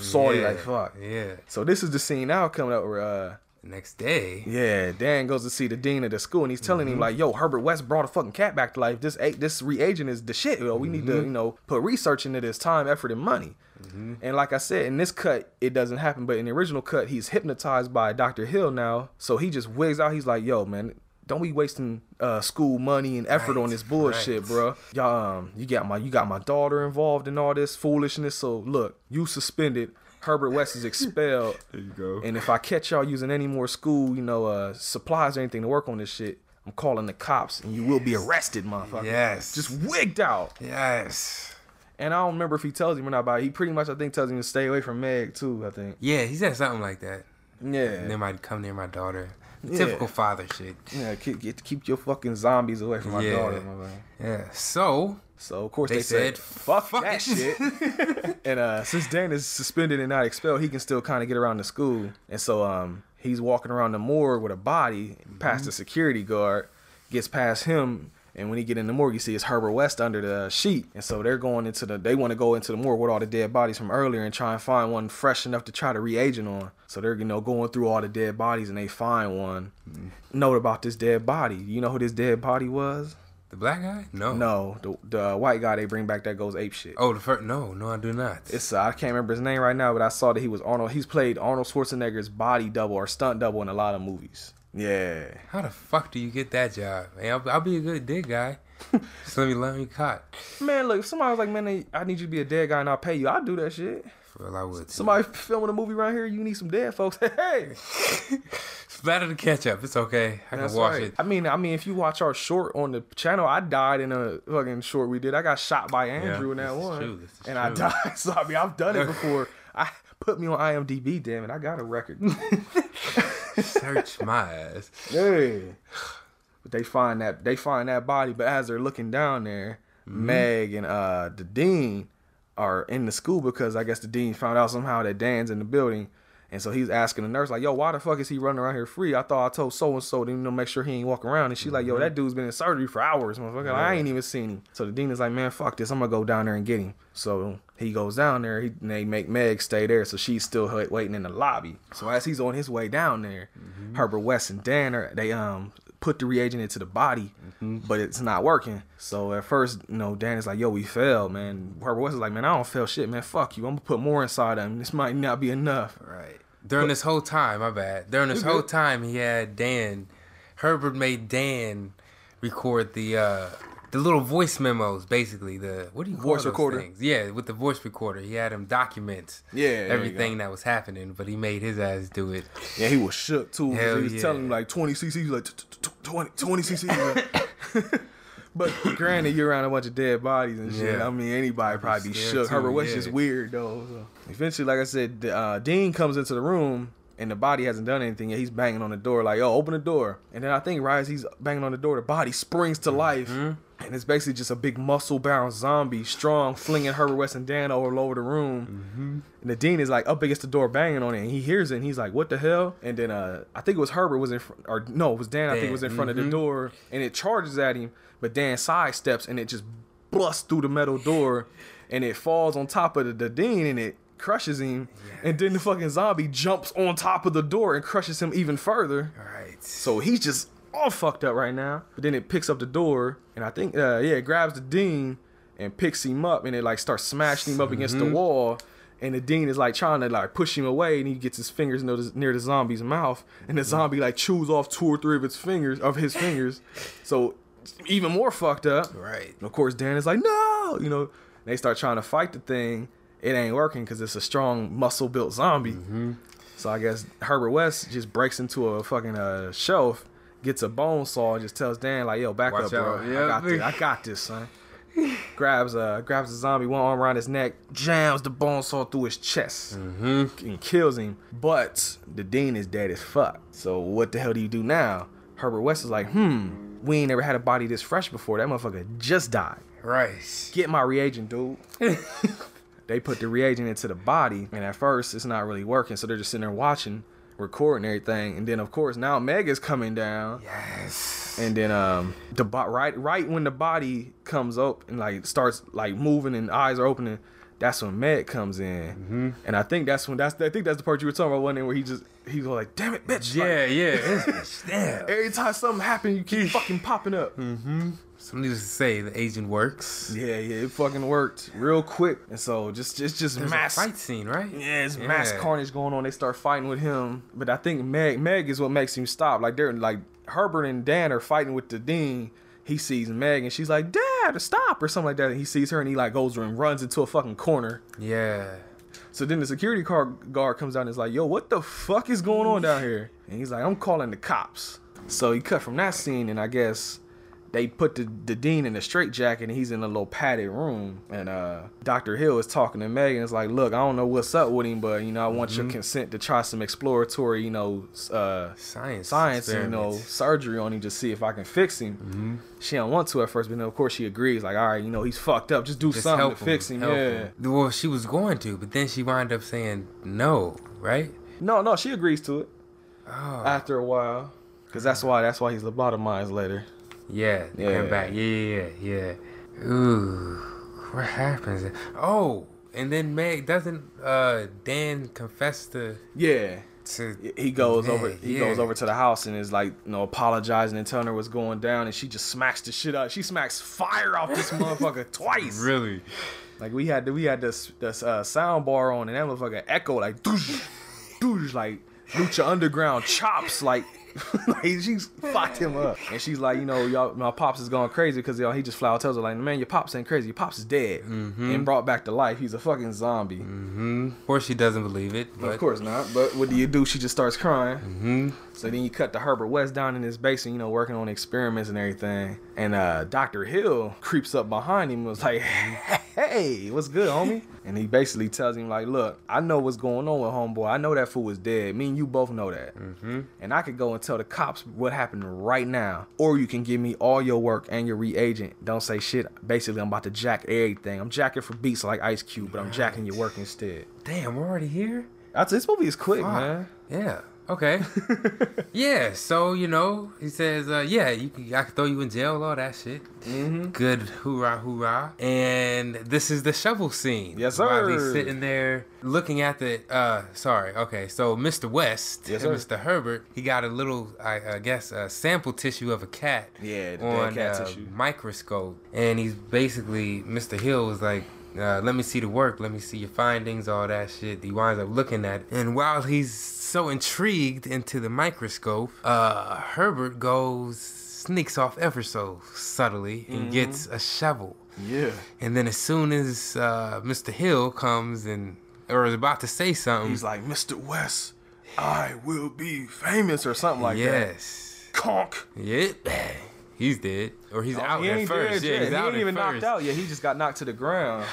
sorry,
yeah,
like fuck.
Yeah.
So this is the scene now coming up where, uh,
Next day,
yeah, Dan goes to see the dean of the school, and he's telling
Mm-hmm.
him like, "Yo, Herbert West brought a fucking cat back to life. This a- this reagent is the shit. Yo, we need
Mm-hmm.
to, you know, put research into this time, effort, and money."
Mm-hmm.
And like I said, in this cut, it doesn't happen, but in the original cut, he's hypnotized by Dr. Hill now, so he just wigs out. He's like, "Yo, man." Don't be wasting uh, school money and effort on this bullshit,
right.
bro. Y'all, um, you got my you got my daughter involved in all this foolishness. So look, you suspended. Herbert West is expelled.
there you go.
And if I catch y'all using any more school, you know, uh, supplies or anything to work on this shit, I'm calling the cops and you will be arrested, motherfucker.
Yes.
Just wigged out.
yes.
And I don't remember if he tells him or not, but he pretty much, I think, tells him to stay away from Meg, too, I think.
Yeah, he said something like that.
Yeah.
They might come near my daughter.
Yeah.
Typical father shit.
Yeah, keep, get, keep your fucking zombies away from my
Yeah.
daughter, motherfucker.
Yeah. So
So, of course,
They
they, said, fuck,
"Fuck
that shit. and uh, since Dan is suspended and not expelled, he can still kind of get around the school. And so um, he's walking around the morgue with a body past the security guard, gets past him. And when he get in the morgue, you see it's Herbert West under the sheet. And so they're going into the, they want to go into the morgue with all the dead bodies from earlier and try and find one fresh enough to try to reagent on. So they're, you know, going through all the dead bodies and they find one. Note about this dead body. You know who this dead body was?
the black guy? No.
No, the, the white guy they bring back that goes ape shit.
Oh, the first. No, no, I do not.
It's uh, I can't remember his name right now, but I saw that he was Arnold. He's played Arnold Schwarzenegger's body double or stunt double in a lot of movies. Yeah,
How the fuck do you get that job? man? I'll, I'll be a good dig guy. Just let me let me caught.
man. Look, if somebody was like, man, I need you to be a dead guy and I'll pay you. I'll do that shit.
Well, I would. too.
Somebody filming a movie around here, you need some dead folks. Hey,
Splatter the ketchup. It's okay. I
that's
can watch
right.
it.
I mean, I mean, if you watch our short on the channel, I died in a fucking short we did. I got shot by Andrew in that one,
true, this is
and I died. So I mean, I've done it before. I put me on IMDb. Damn it, I got a record.
Search my ass.
Yeah. But they find that they find that body, but as they're looking down there, Meg and uh the dean are in the school because I guess the dean found out somehow that Dan's in the building. And so he's asking the nurse, like, yo, why the fuck is he running around here free? I thought I told so and so to you know make sure he ain't walking around. And she's like, yo, that dude's been in surgery for hours, motherfucker. I ain't even seen him. So the dean is like, man, fuck this. I'm gonna go down there and get him. So he goes down there. He, and they make Meg stay there, so she's still waiting in the lobby. So as he's on his way down there, Herbert West and Dan are they um put the reagent into the body, but it's not working. So at first, you know, Dan is like, "Yo, we failed, man." Herbert West is like, "Man, I don't fail shit, man. Fuck you. I'm gonna put more inside him. This might not be enough."
Right. During this whole time, my bad. During this whole time, he had Dan. Herbert made Dan record the uh the little voice memos, basically the what do you call
Voice recorder.
Things? Yeah, with the voice recorder, he had him document
Yeah,
everything that was happening, but he made his ass do it.
Yeah, he was shook too.
Hell
he was
yeah.
telling him like 20 cc, like "T- t- t- 20, 20 cc. but granted, you're around a bunch of dead bodies and shit. I mean, anybody probably be shook. Herbert West just weird though. Eventually, like I said, uh, Dean comes into the room and the body hasn't done anything yet. He's banging on the door like, "Yo, open the door." And then I think right as he's banging on the door, the body springs to life. And it's basically just a big muscle-bound zombie, strong, flinging Herbert West and Dan all over the room. And the dean is like up against the door banging on it, and he hears it, and he's like, "What the hell?" And then uh, I think it was Herbert was in front, or no, it was Dan. I think was in front of the
mhm.
door, and it charges at him, but Dan sidesteps, and it just busts through the metal door, and it falls on top of the, the dean, and it crushes him, and then the fucking zombie jumps on top of the door and crushes him even further.
Right.
So he's just all fucked up right now. But then it picks up the door, and I think, uh, yeah, it grabs the dean and picks him up, and it like starts smashing him up against the wall. And the dean is like trying to like push him away, and he gets his fingers near the, near the zombie's mouth, and the zombie like chews off two or three of its fingers of his fingers. So even more fucked up.
Right.
And of course, Dan is like, no, you know. They start trying to fight the thing. It ain't working because it's a strong, muscle-built zombie. So I guess Herbert West just breaks into a fucking uh, shelf, gets a bone saw, and just tells Dan like, "Yo, back
Watch
up, bro.
out.
I got this. I got this, son." grabs uh grabs the zombie, one arm around his neck, jams the bone saw through his chest, and kills him. But the dean is dead as fuck. So what the hell do you do now? Herbert West is like, hmm, we ain't never had a body this fresh before. That motherfucker just died.
Right.
Get my reagent, dude. they put the reagent into the body, and at first it's not really working. So they're just sitting there watching, recording everything, and then of course now Meg is coming down,
Yes.
and then um the bo- right right when the body comes up and like starts like moving and eyes are opening. That's when Meg comes in, Hmm. and I think that's when that's I think that's the part you were talking about one day where he just he's like, "Damn it, bitch!" Like,
Yeah, yeah. Damn.
every time something happens, you keep fucking popping up.
So needless to say, the reagent works.
Yeah, yeah, it fucking worked real quick, and so just just just
There's
mass
a fight scene, right?
Yeah, it's mass carnage going on. They start fighting with him, but I think Meg Meg is what makes him stop. Like they're like Herbert and Dan are fighting with the dean. He sees Meg and she's like, "Dad, stop!" or something like that. And he sees her and he like goes and runs into a fucking corner.
Yeah.
So then the security car guard comes down and is like, "Yo, what the fuck is going on down here?" And he's like, "I'm calling the cops." So he cut from that scene, and I guess they put the, the dean in a straitjacket, and he's in a little padded room. And uh, Dr. Hill is talking to Megan. It's like, "Look, I don't know what's up with him, but you know, I want your consent to try some exploratory, you know, uh,
Science.
science, you know, surgery on him to see if I can fix him." She don't want to at first, but then of course she agrees. Like, all right, you know, he's fucked up. Just do
Just
something to fix him. yeah.
Well, she was going to, but then she wound up saying no, right?
No, no, she agrees to it.
Oh.
after a while. Cause that's why that's why he's lobotomized later.
Yeah.
Yeah.
Come back. Yeah, yeah, yeah. Ooh. What happens? Oh, and then Meg doesn't uh Dan confess to
Yeah.
to
He goes
Yeah,
over he
yeah.
goes over to the house and is like, you know, apologizing and telling her what's going down and she just smacks the shit out. She smacks fire off this motherfucker twice.
really
Like we had we had this this uh, sound bar on and that motherfucker echo like doosh, doosh, like Lucha Underground chops like like she's fucked him up. And she's like you know y'all my pops is going crazy because y'all he just flat out tells her like man your pops ain't crazy. Your pops is dead. And brought back to life. He's a fucking zombie.
Mm-hmm. Of course, she doesn't believe it, but
of course not. But what do you do? She just starts crying. Mm-hmm. So then you cut to Herbert West down in his basement you know working on experiments and everything. And uh Dr. Hill creeps up behind him and was like hey what's good homie? And he basically tells him like look I know what's going on with homeboy. I know that fool is dead. Me and you both know that.
Mm-hmm.
and I could go and tell the cops what happened right now. Or you can give me all your work and your reagent. Don't say shit. Basically I'm about to jack everything. I'm jacking for beats like Ice Cube but I'm jacking your work instead.
Damn, we're already here.
that's this movie is quick
Fuck.
man.
Yeah. Okay. yeah. So you know, he says, uh, "Yeah, you can. I can throw you in jail, all that shit.
Mm-hmm.
Good, hoorah, hoorah!" And this is the shovel scene.
Yes,
While he's
sir.
sitting there looking at the. Uh, sorry. Okay. So Mr. West,
Yes,
and
sir.
Mr. Herbert, he got a little, I, I guess, a sample tissue of a cat.
Yeah, the
on
cat
a
tissue.
microscope, and he's basically Mr. Hill was like. Uh, let me see the work. Let me see your findings, all that shit. He winds up looking at it. And while he's so intrigued into the microscope, uh, Herbert goes, sneaks off ever so subtly and
Mm-hmm.
gets a shovel.
Yeah.
And then as soon as uh, Mr. Hill comes and, or is about to say something,
He's like, Mr. West, I will be famous or something like that.
yes.
Conk.
Yep. He's dead. Or he's
Oh,
out
he
at
ain't
first. Yeah, he's
he ain't even knocked out yet. He just got knocked to the ground.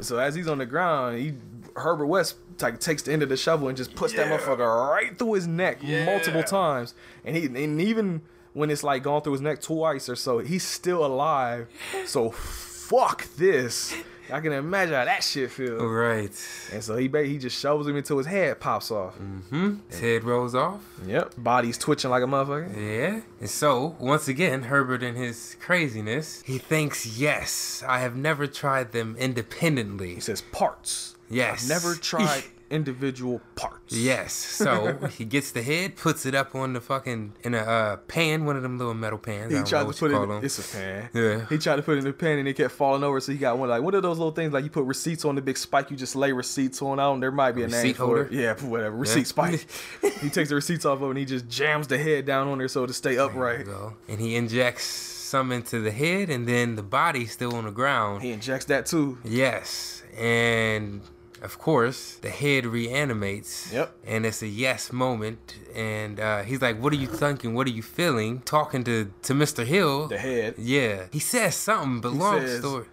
So as he's on the ground, he Herbert West like takes the end of the shovel and just puts that motherfucker right through his neck
Yeah.
multiple times. And he and even when it's like gone through his neck twice or so, he's still alive. So fuck this. I can imagine how that shit feels.
Right.
And so he he just shovels him until his head pops off.
Hmm? His head rolls off.
Yep. Body's twitching like a motherfucker.
Yeah. And so, once again, Herbert in his craziness, he thinks, yes, I have never tried them independently.
He says parts.
Yes.
I've never tried individual parts.
Yes. So he gets the head, puts it up on the fucking in a uh, pan, one of them little metal pans.
He
I don't know
tried to put it. In,
them.
it's a pan.
Yeah.
He tried to put it in the pan and it kept falling over. So he got one like one of those little things like you put receipts on the big spike. You just lay receipts on. I don't. There might be a, name
receipt
for
holder?
it. Yeah, whatever. Receipt spike. he takes the receipts off of it and he just jams the head down on there so to stay upright.
And he injects some into the head, and then the body's still on the ground.
He injects that too.
Yes, and of course the head reanimates.
Yep.
And it's a yes moment, and uh, he's like, "What are you thinking? What are you feeling?" Talking to to Mr. Hill.
The head.
Yeah, he says something, but long
says-
story.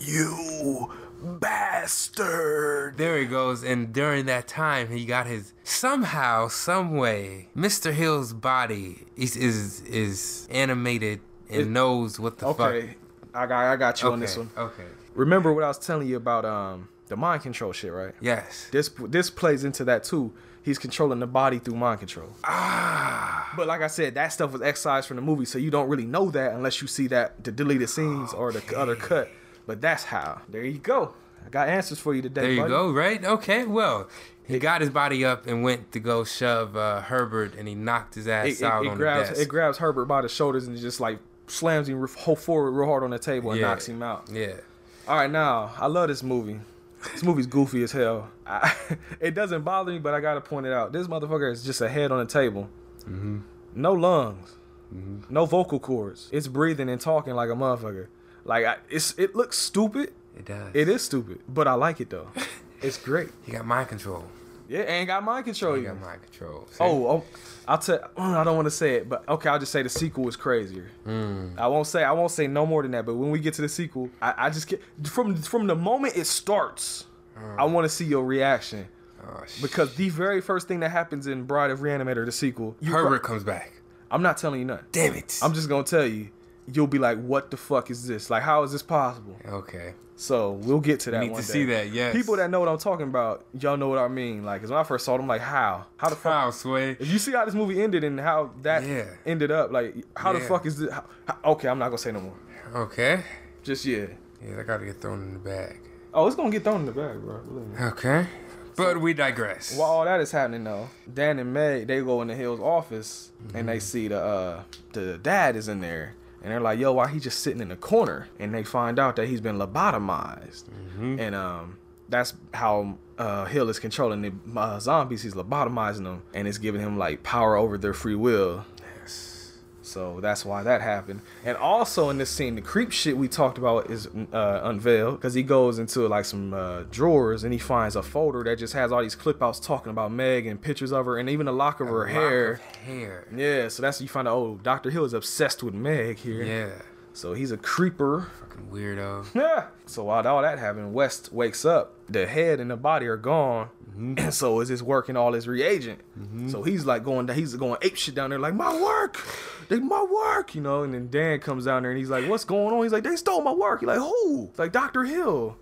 You bastard.
There he goes, and during that time, he got his somehow, some way, Mr. Hill's body is is is animated and
It-
knows what the fuck.
Okay. I got I got you
fuck.
on this one.
Okay.
Remember what I was telling you about um the mind control shit, right?
Yes.
This this plays into that too. He's controlling the body through mind control.
Ah.
But like I said, that stuff was excised from the movie, so you don't really know that unless you see that the deleted scenes or the other cut. But that's how. There you go. I got answers for you today.
There you
buddy.
go. Right. Okay. Well, he got his body up and went to go shove uh, Herbert, and he knocked his ass
It, it-
out
it
on
grabs
the desk.
it grabs Herbert by the shoulders and just like slams him forward real hard on the table and
Yeah.
knocks him out.
yeah.
All right, now I love this movie. This movie's goofy as hell. I, it doesn't bother me, but I gotta point it out. This motherfucker is just a head on a table.
Mm-hmm.
No lungs, no vocal cords. It's breathing and talking like a motherfucker. Like I, it's it looks stupid.
It does.
It is stupid, but I like it though. It's great.
He got mind control.
Yeah, and got mind control. Even.
got mind control. See?
Oh, oh, I'll tell. mm, I don't want to say it, but okay, I'll just say the sequel was crazier.
Mm.
I won't say. I won't say no more than that. But when we get to the sequel, I, I just get from from the moment it starts. I want to see your reaction
Oh,
because the very first thing that happens in Bride of Reanimator, the sequel,
Herbert comes back.
I'm not telling you nothing.
Damn it.
I'm just gonna tell you. You'll be like, "What the fuck is this? Like, how is this possible?"
okay.
So we'll get to that.
need
one
to
day.
see that, yes.
People that know what I'm talking about, y'all know what I mean. Like, 'cause when I first saw them, like, how? How the fuck?
How sway?
If you see how this movie ended and how that
Yeah.
ended up, like how the fuck is this? How, how- okay, I'm not gonna say no more.
Okay.
Just yeah.
Yeah, I gotta get thrown in the bag.
Oh, it's gonna get thrown in the bag, bro.
Okay. But we digress.
While all that is happening though, Dan and Meg they go in the Hill's office and
Mm-hmm.
they see the uh the dad is in there. And they're like, yo, why he just sitting in the corner? And they find out that he's been lobotomized.
Mm-hmm.
And um that's how uh, Hill is controlling the uh, zombies. He's lobotomizing them, and it's giving him like power over their free will.
Yes.
So that's why that happened. And also in this scene, the creep shit we talked about is uh, unveiled because he goes into like some uh, drawers and he finds a folder that just has all these clip outs talking about Meg and pictures of her and even a lock of her
Lock
hair.
of hair.
Yeah, so that's you find out. Oh, Doctor Hill is obsessed with Meg here.
Yeah.
So he's a creeper.
Fucking weirdo.
Yeah. So while all that happened, West wakes up. The head and the body are gone, and so is his work and all his reagent. So he's like going, he's going ape shit down there, like my work, they my work, you know. And then Dan comes down there and he's like, "What's going on?" He's like, "They stole my work." He's like, "Who?" It's like Doctor Hill.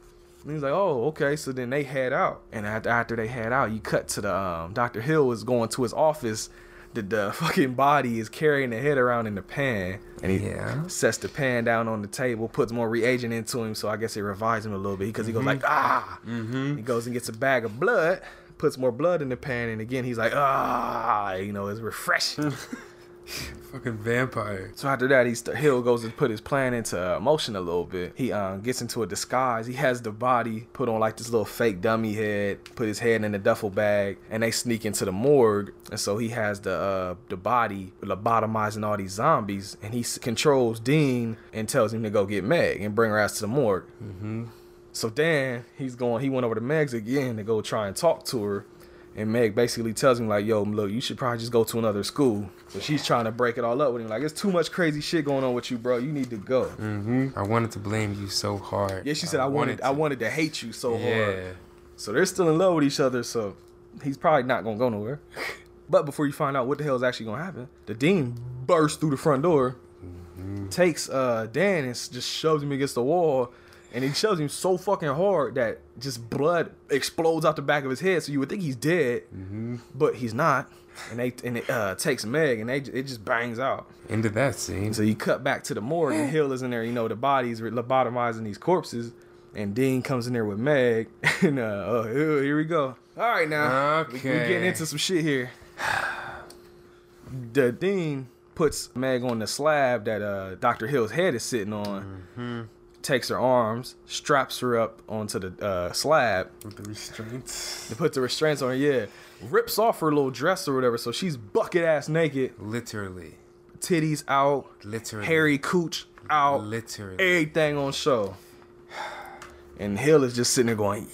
And he's like, oh, okay. So then they head out, and after, after they head out, you cut to the um, Dr. Hill is going to his office. The, the fucking body is carrying the head around in the pan, and he
Yeah.
sets the pan down on the table, puts more reagent into him. So I guess it revives him a little bit because he goes like, ah.
Mm-hmm.
He goes and gets a bag of blood, puts more blood in the pan, and again he's like, ah. You know, it's refreshing.
Fucking vampire.
So after that, he's Hill goes and put his plan into uh, motion a little bit. He um, gets into a disguise. He has the body put on like this little fake dummy head, put his head in a duffel bag, and they sneak into the morgue. And so he has the uh, the body lobotomizing all these zombies, and he s- controls Dean and tells him to go get Meg and bring her ass to the morgue. So Dan, he's going. He went over to Meg's again to go try and talk to her, and Meg basically tells him like, "Yo, look, you should probably just go to another school." So she's trying to break it all up with him. Like, it's too much crazy shit going on with you, bro. You need to go.
Mm-hmm. I wanted to blame you so hard.
Yeah, she said, "I, wanted, I
to."
wanted to hate you so
Yeah.
hard." So they're still in love with each other. So he's probably not gonna go nowhere. But before you find out what the hell is actually gonna happen, the dean bursts through the front door, takes uh Dan and just shoves him against the wall, and he shoves him so fucking hard that just blood explodes out the back of his head. So you would think he's dead, but he's not. And they and it uh, takes Meg, and they it just bangs out.
Into that scene.
So you cut back to the morgue, and Hill is in there. You know, the bodies are lobotomizing these corpses, and Dean comes in there with Meg, and uh, oh, here we go. All right, now we, we
Okay.
getting into some shit here. The Dean puts Meg on the slab that uh, Doctor Hill's head is sitting on. Takes her arms, straps her up onto the uh, slab,
With the restraints.
to put the restraints on her. Yeah, rips off her little dress or whatever, so she's bucket ass naked,
Literally.
titties out,
Literally.
hairy cooch out,
Literally.
everything on show. And Hill is just sitting there going,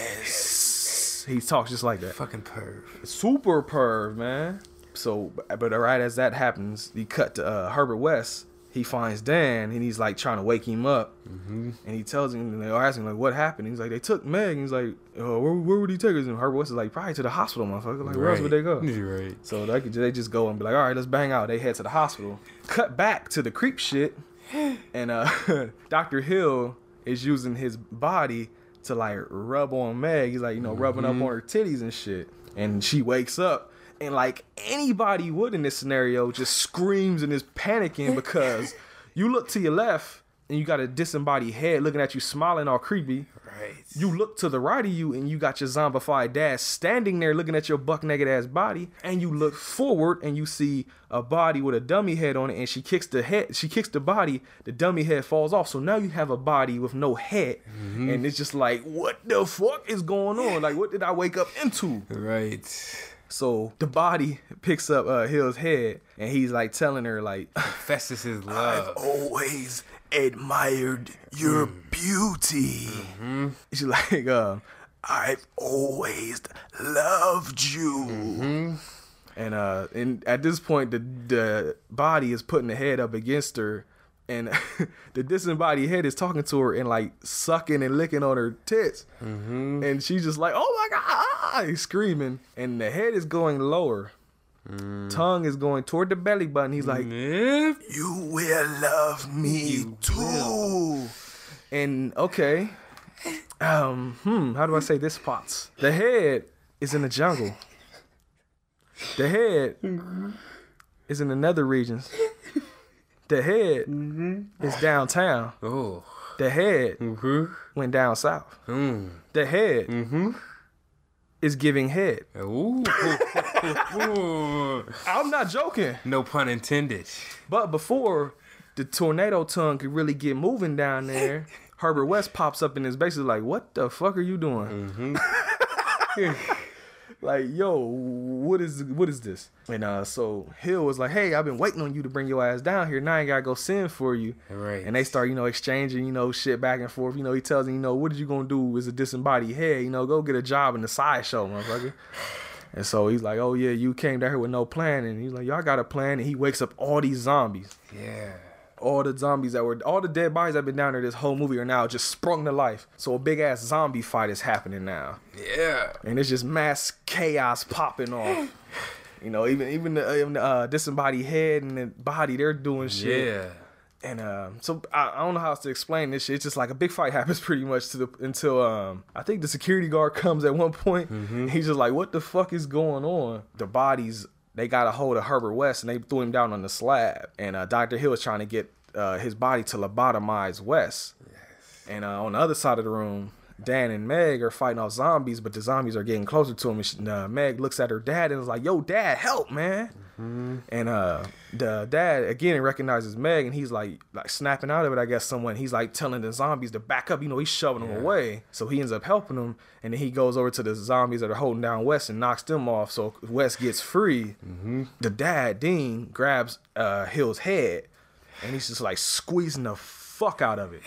yes. He talks just like that.
Fucking perv.
Super perv, man. So, but right as that happens, he cut to uh, Herbert West. He finds Dan and he's like trying to wake him up.
Mm-hmm.
And he tells him, and they ask him, like, what happened? He's like, they took Meg. And he's like, oh, where, where would he take us? And Herbert West is like, probably to the hospital, motherfucker. Like, where else would they go?
Right.
So they, could, they just go and be like, all right, let's bang out. They head to the hospital. Cut back to the creep shit. And uh, Dr. Hill is using his body to like rub on Meg. He's like, you know, rubbing up on her titties and shit. And she wakes up. And like anybody would in this scenario, just screams and is panicking because you look to your left and you got a disembodied head looking at you smiling all creepy.
Right.
You look to the right of you and you got your zombified dad standing there looking at your buck naked ass body. And you look forward and you see a body with a dummy head on it. And she kicks the head, she kicks the body, the dummy head falls off. So now you have a body with no head. Mm-hmm. And it's just like, what the fuck is going on? Like, what did I wake up into?
Right.
So the body picks up uh, Hill's head and he's like telling her, like,
Festus is
I've
love.
always admired your beauty. She's like, uh, I've always loved you. And uh, and at this point, the the body is putting the head up against her, and the disembodied head is talking to her and like sucking and licking on her tits, and she's just like, "Oh my god!" Screaming, and the head is going lower. Tongue is going toward the belly button. He's like,
Yep.
you will love me too. And okay. Um, hmm, how do I say this spots? The head is in the jungle. The head is in the nether regions. The head is downtown.
Oh.
The head
Mm-hmm.
went down south.
Mm.
The head
Mm-hmm.
Is giving head.
Ooh.
I'm not joking.
no pun intended.
But before the tornado tongue could really get moving down there, Herbert West pops up and is basically like, "What the fuck are you doing?" Mm-hmm. like, yo, what is what is this? And uh, so Hill was like, "Hey, I've been waiting on you to bring your ass down here. Now I gotta go send for you."
Right.
And they start, you know, exchanging, you know, shit back and forth. You know, he tells him, you know, what are you gonna do with a disembodied head? You know, go get a job in the sideshow, motherfucker. And so he's like, oh yeah, you came down here with no plan. And he's like, y'all got a plan. And he wakes up all these zombies.
Yeah.
All the zombies that were, all the dead bodies that have been down there this whole movie are now just sprung to life. So a big ass zombie fight is happening now.
Yeah.
And it's just mass chaos popping off. You know, even even the, even the uh, disembodied head and the body, they're doing shit.
Yeah.
And um, so I, I don't know how else to explain this shit. It's just like a big fight happens pretty much to the until um I think the security guard comes at one point. He's just like, "What the fuck is going on?" The bodies they got a hold of Herbert West and they threw him down on the slab. And uh, Doctor Hill was trying to get uh, his body to lobotomize West. And uh, on the other side of the room, Dan and Meg are fighting off zombies, but the zombies are getting closer to him. And she, uh, Meg looks at her dad and is like, "Yo, dad, help, man!" And uh, the dad again recognizes Meg, and he's like, like snapping out of it. I guess someone he's like telling the zombies to back up. You know, he's shoving them away. So he ends up helping them, and then he goes over to the zombies that are holding down West and knocks them off. So West gets free. The dad Dean grabs uh, Hill's head, and he's just like squeezing the fuck out of it.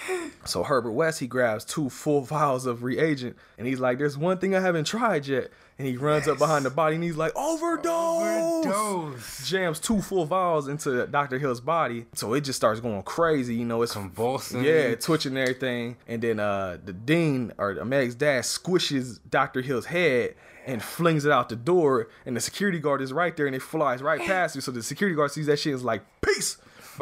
So Herbert West he grabs two full vials of reagent, and he's like, "There's one thing I haven't tried yet." And he runs up behind the body, and he's like, "Overdose!"
Overdose.
Jams two full vials into Dr. Hill's body, so it just starts going crazy. You know, it's
Convulsing.
yeah, twitching and everything. And then uh the dean or Meg's dad squishes Dr. Hill's head and flings it out the door. And the security guard is right there and it flies right past you. So the security guard sees that shit and is like, peace.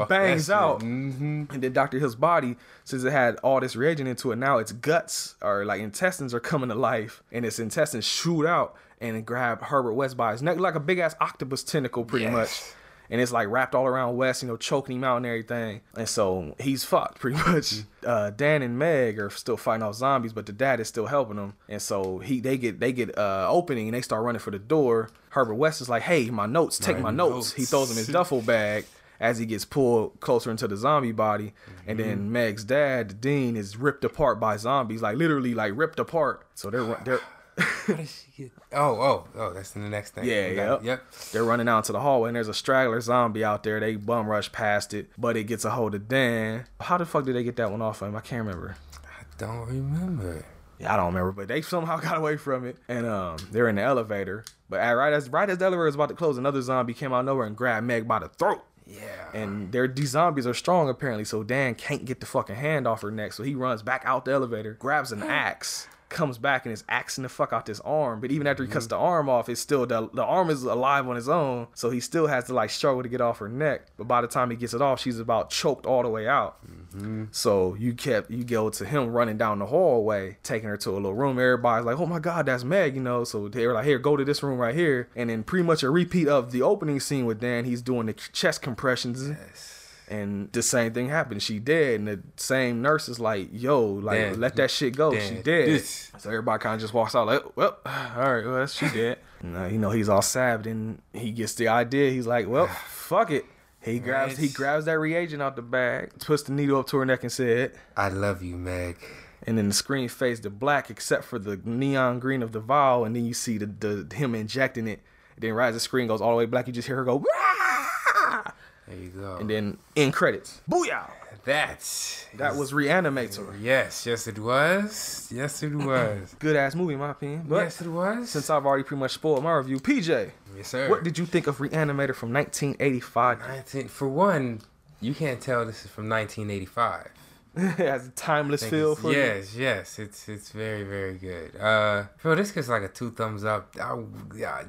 Bangs out.
Mm-hmm.
And then Dr. Hill's body, since it had all this reagent into it, now its guts or like intestines are coming to life and its intestines shoot out and grab Herbert West by his neck like a big ass octopus tentacle pretty
Yes.
much and it's like wrapped all around West, you know, choking him out and everything. And so he's fucked pretty much. Uh, Dan and Meg are still fighting off zombies, but the dad is still helping them. And so he they get they get uh opening and they start running for the door. Herbert West is like, "Hey, my notes, take my,
My
notes. He
notes.
throws him his duffel bag. As he gets pulled closer into the zombie body, and then Meg's dad, the dean, is ripped apart by zombies, like literally, like ripped apart. So they're they're
How did she get? Oh, oh, oh! That's in the next thing.
Yeah,
We
yep.
Yep.
They're running out to the hallway, and there's a straggler zombie out there. They bum rush past it, but it gets a hold of Dan. How the fuck did they get that one off of him? I can't remember.
I don't remember.
Yeah, I don't remember, but they somehow got away from it, and um, they're in the elevator. But at, right as right as the elevator is about to close, another zombie came out of nowhere and grabbed Meg by the throat.
Yeah.
And their these zombies are strong apparently, so Dan can't get the fucking hand off her neck. So he runs back out the elevator, grabs an hmm. axe, comes back and is axing the fuck out this arm. But even after he cuts mm-hmm. the arm off, it's still the the arm is alive on his own. So he still has to like struggle to get off her neck. But by the time he gets it off, she's about choked all the way out. Mm-hmm. So you kept you go to him running down the hallway, taking her to a little room. Everybody's like, "Oh my god, that's Meg," you know. So they were like, "Here, go to this room right here." And then pretty much a repeat of the opening scene with Dan. He's doing the chest compressions. And the same thing happened. She dead, and the same nurse is like, "Yo, like let that shit go. She dead."
This-
So everybody kind of just walks out like, "Well, all right, well, that's she dead." And, you know, he's all sad, and he gets the idea. He's like, "Well, fuck it." He grabs he grabs that reagent out the bag, puts the needle up to her neck, and said,
I love you, Meg.
and then the screen fades to black except for the neon green of the vial, and then you see the, the him injecting it. then right as the screen goes all the way black, you just hear her go!
There you go.
and then in credits, booyah!
That's
That was Reanimator.
yes, yes it was. Yes it was.
Good ass movie, in my opinion. But
yes it was.
since I've already pretty much spoiled my review, PJ,
yes sir.
what did you think of Reanimator from 1985?
19, for one, you can't tell this is from 1985.
it has a timeless feel
it's-
for you.
yes, yes, it's it's very very good. Uh, Phil, this gets like a two thumbs up. I, yeah,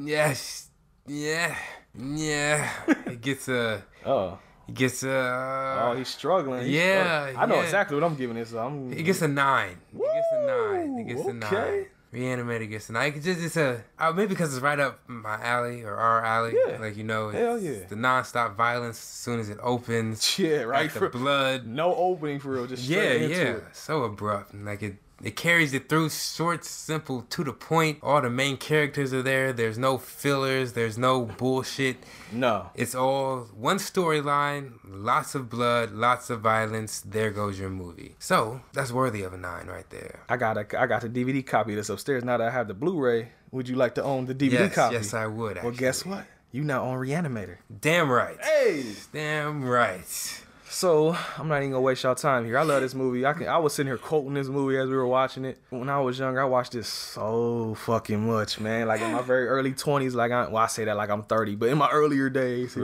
yes, yeah, yeah. it gets a,
Oh,
it gets a,
oh, he's struggling. He's
yeah,
struggling. I know
yeah.
exactly what I'm giving this. I'm.
it gets a nine. It gets a nine. It gets a nine.
okay.
Reanimated gets a nine. It's just it's a uh, maybe because it's right up my alley or our alley.
Yeah.
Like you know, it's
Hell yeah.
the nonstop violence as soon as it opens.
Yeah, right.
Like the
For,
blood.
no opening for real. Just
Yeah,
into
yeah.
it.
So abrupt. And, Like it it carries it through short, simple, to the point. All the main characters are there. There's no fillers, there's no bullshit.
No.
It's all one storyline, lots of blood, lots of violence. There goes your movie. So that's worthy of a nine right there.
I got a I got the DVD copy that's upstairs. Now that I have the Blu-ray, would you like to own the DVD
yes,
copy?
yes, I would.
well, guess what? You now own Reanimator.
Damn right.
Hey.
Damn right.
So I'm not even gonna waste y'all time here. I love this movie. I can I was sitting here quoting this movie as we were watching it. When I was younger, I watched this so fucking much, man. Like in my very early 20s, like I well I say that like I'm 30, but in my earlier days,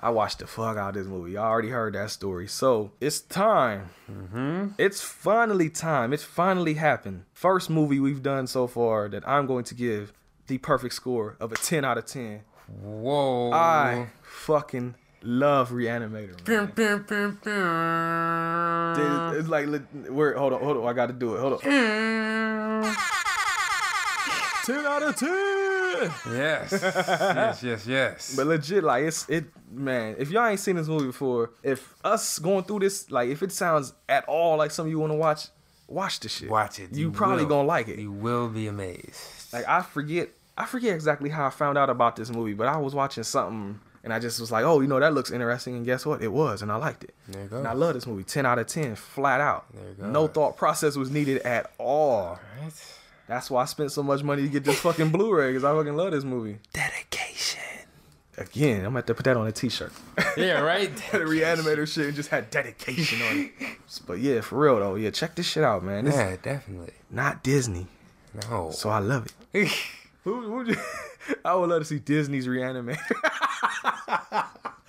I watched the fuck out of this movie. I already heard that story. So it's time. Mm-hmm. It's finally time. It's finally happened. First movie we've done so far that I'm going to give the perfect score of a 10 out of 10.
Whoa.
I fucking love Reanimator. Dude. It's like, li- where? Hold on, hold on. I got to do it. Hold on. Ten out of ten.
Yes, yes, yes, yes.
But legit, like it's it, man. If y'all ain't seen this movie before, if us going through this, like if it sounds at all like something you want to watch, watch the shit.
Watch it.
You, probably
will.
gonna like it.
You will be amazed.
Like I forget, I forget exactly how I found out about this movie, but I was watching something and I just was like, oh, you know, that looks interesting, and guess what? It was, and I liked it.
There you go.
And I love this movie, ten out of ten, flat out.
There you go.
No thought process was needed at all.
Right?
That's why I spent so much money to get this fucking Blu-ray because I fucking love this movie.
Dedication.
Again, I'm gonna have to put that on a T-shirt.
Yeah, right.
the reanimator shit and just had dedication on it. But yeah, for real though, yeah, check this shit out, man. This
Yeah, definitely.
not Disney,
No.
so I love it. Who, who you, I would love to see Disney's reanimator.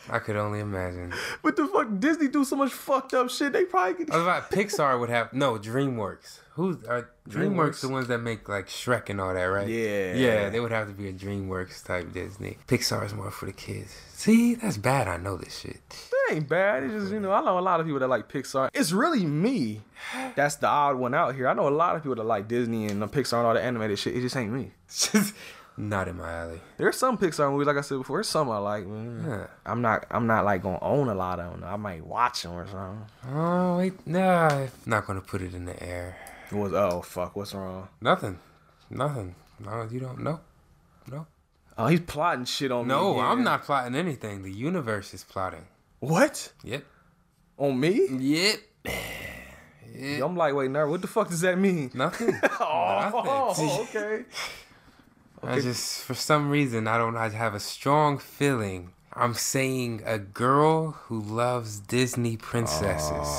I could only imagine.
What the fuck? Disney do so much fucked up shit. They probably could.
I was about Pixar would have no DreamWorks. Who's are DreamWorks,
DreamWorks.
the ones that make like Shrek and all that, right?
Yeah.
Yeah, they would have to be a DreamWorks type Disney. Pixar is more for the kids. See, that's bad. I know this shit.
That ain't bad. It's just you know I know a lot of people that like Pixar. It's really me. That's the odd one out here. I know a lot of people that like Disney and Pixar and all the animated shit. It just ain't me.
Just not in my alley.
There's some Pixar movies, like I said before. There's some I like. Man. I'm not. I'm not like gonna own a lot of them. I might watch them or something.
Oh wait, nah. I'm not gonna put it in the air.
It was oh fuck, what's wrong?
Nothing. Nothing. No, you don't know. No.
Oh, he's plotting shit on me.
No. I'm not plotting anything. The universe is plotting.
What
Yep.
on me?
Yep.
I'm like, wait, nerd. What the fuck does that mean?
Nothing.
Oh,
Nothing.
okay.
I just, for some reason, I don't. I have a strong feeling. I'm saying a girl who loves Disney princesses.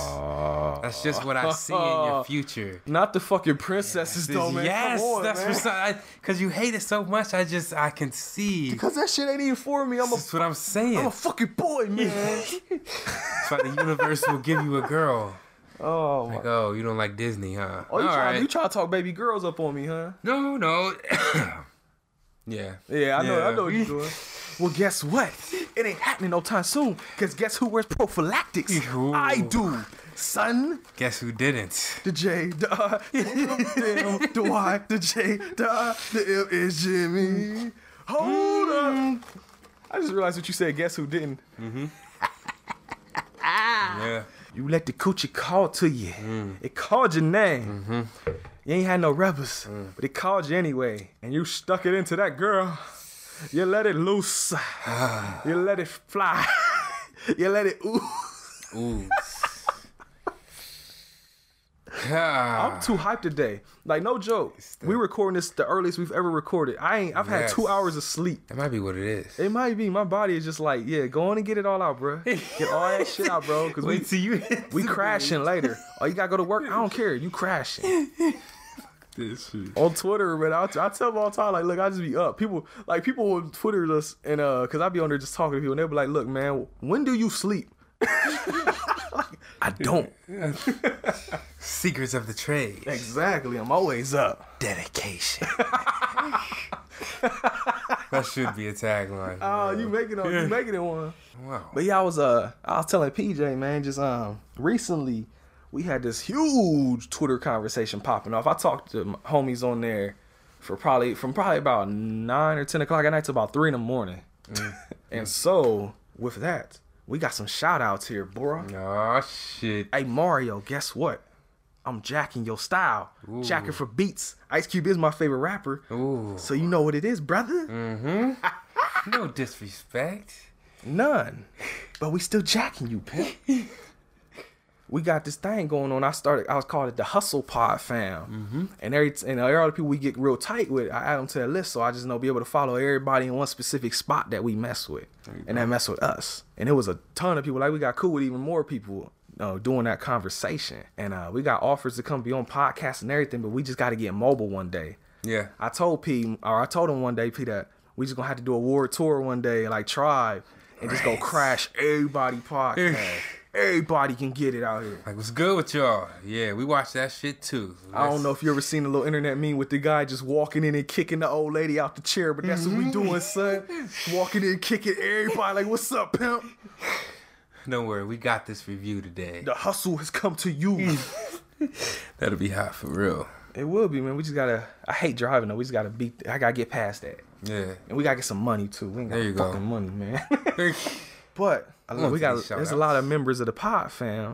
That's just what I see in your future.
Not the fucking princesses though, man.
yes,
on,
that's
man.
for some, because you hate it so much. I just, I can see.
Because that shit ain't even for me. I'm a,
That's what I'm saying.
I'm a fucking boy, man.
That's why the universe will give you a girl.
oh, my.
Like, oh, you don't like Disney, huh?
Oh, you
All
try,
right.
you try to talk baby girls up on me, huh?
No, no. yeah.
Yeah, I know, I know what you're doing. Well, guess what? It ain't happening no time soon. Cause guess who wears prophylactics?
Ooh.
I do, son.
Guess who didn't?
The J, the uh, the M, the Y, the J, the I, the M is Jimmy. Hold up. I just realized what you said. Guess who didn't? Mm-hmm.
yeah.
You let the coochie call to you. It called your name. You ain't had no rubbers, mm. but he called you anyway. And you stuck it into that girl. You let it loose. you let it fly. you let it ooh.
Ooh.
I'm too hyped today. Like no joke. We recording this the earliest we've ever recorded. I ain't. I've had two hours of sleep.
that might be what it is.
It might be. My body is just like, yeah, go on and get it all out, bro. Get all that shit out, bro. Cause we
till you
we crashing later. Oh, you gotta go to work. I don't care. You crashing.
This shit.
on Twitter, man. I, I tell them all the time, like, look, I just be up. People, like, people will Twitter us, and uh, cause I be on there just talking to people, and they'll be like, look, man, when do you sleep? Like, I don't.
Secrets of the trade.
Exactly. I'm always up.
Dedication. that should be a tagline.
Oh, you making it, you making it one.
wow.
But yeah, I was uh, I was telling PJ, man, just um, recently we had this huge Twitter conversation popping off. I talked to homies on there for probably from probably about nine or ten o'clock at night to about three in the morning. and so with that, we got some shout outs here, bro.
Oh shit.
Hey Mario, guess what? I'm jacking your style. Jacking for beats. Ice Cube is my favorite rapper.
Ooh.
So you know what it is, brother? Mhm.
No disrespect.
None. But we still jacking you, pimp. we got this thing going on. I started. I was called it the Hustle Pod fam, mm-hmm. and every and all the people we get real tight with, I add them to the list, so I just know be able to follow everybody in one specific spot that we mess with, and that mess with us. And it was a ton of people. Like we got cool with even more people. Uh, doing that conversation, and uh, we got offers to come be on podcasts and everything, but we just got to get mobile one day.
Yeah.
I told P, or I told him one day, P, that we just gonna have to do a world tour one day, like Tribe, and just go crash everybody podcast. Everybody can get it out here.
Like, what's good with y'all? Yeah, we watch that shit too.
I don't know if you ever seen a little internet meme with the guy just walking in and kicking the old lady out the chair, but that's what we doing, son. Walking in, kicking everybody like, "What's up, pimp?"
Don't worry, we got this review today.
The hustle has come to you.
That'll be hot for real.
it will be, man. We just gotta. I hate driving though. We just gotta beat. I gotta get past that,
Yeah.
and we gotta get some money too. We ain't got
There you go.
money, man. but We got. There's a lot of members of the pod fam,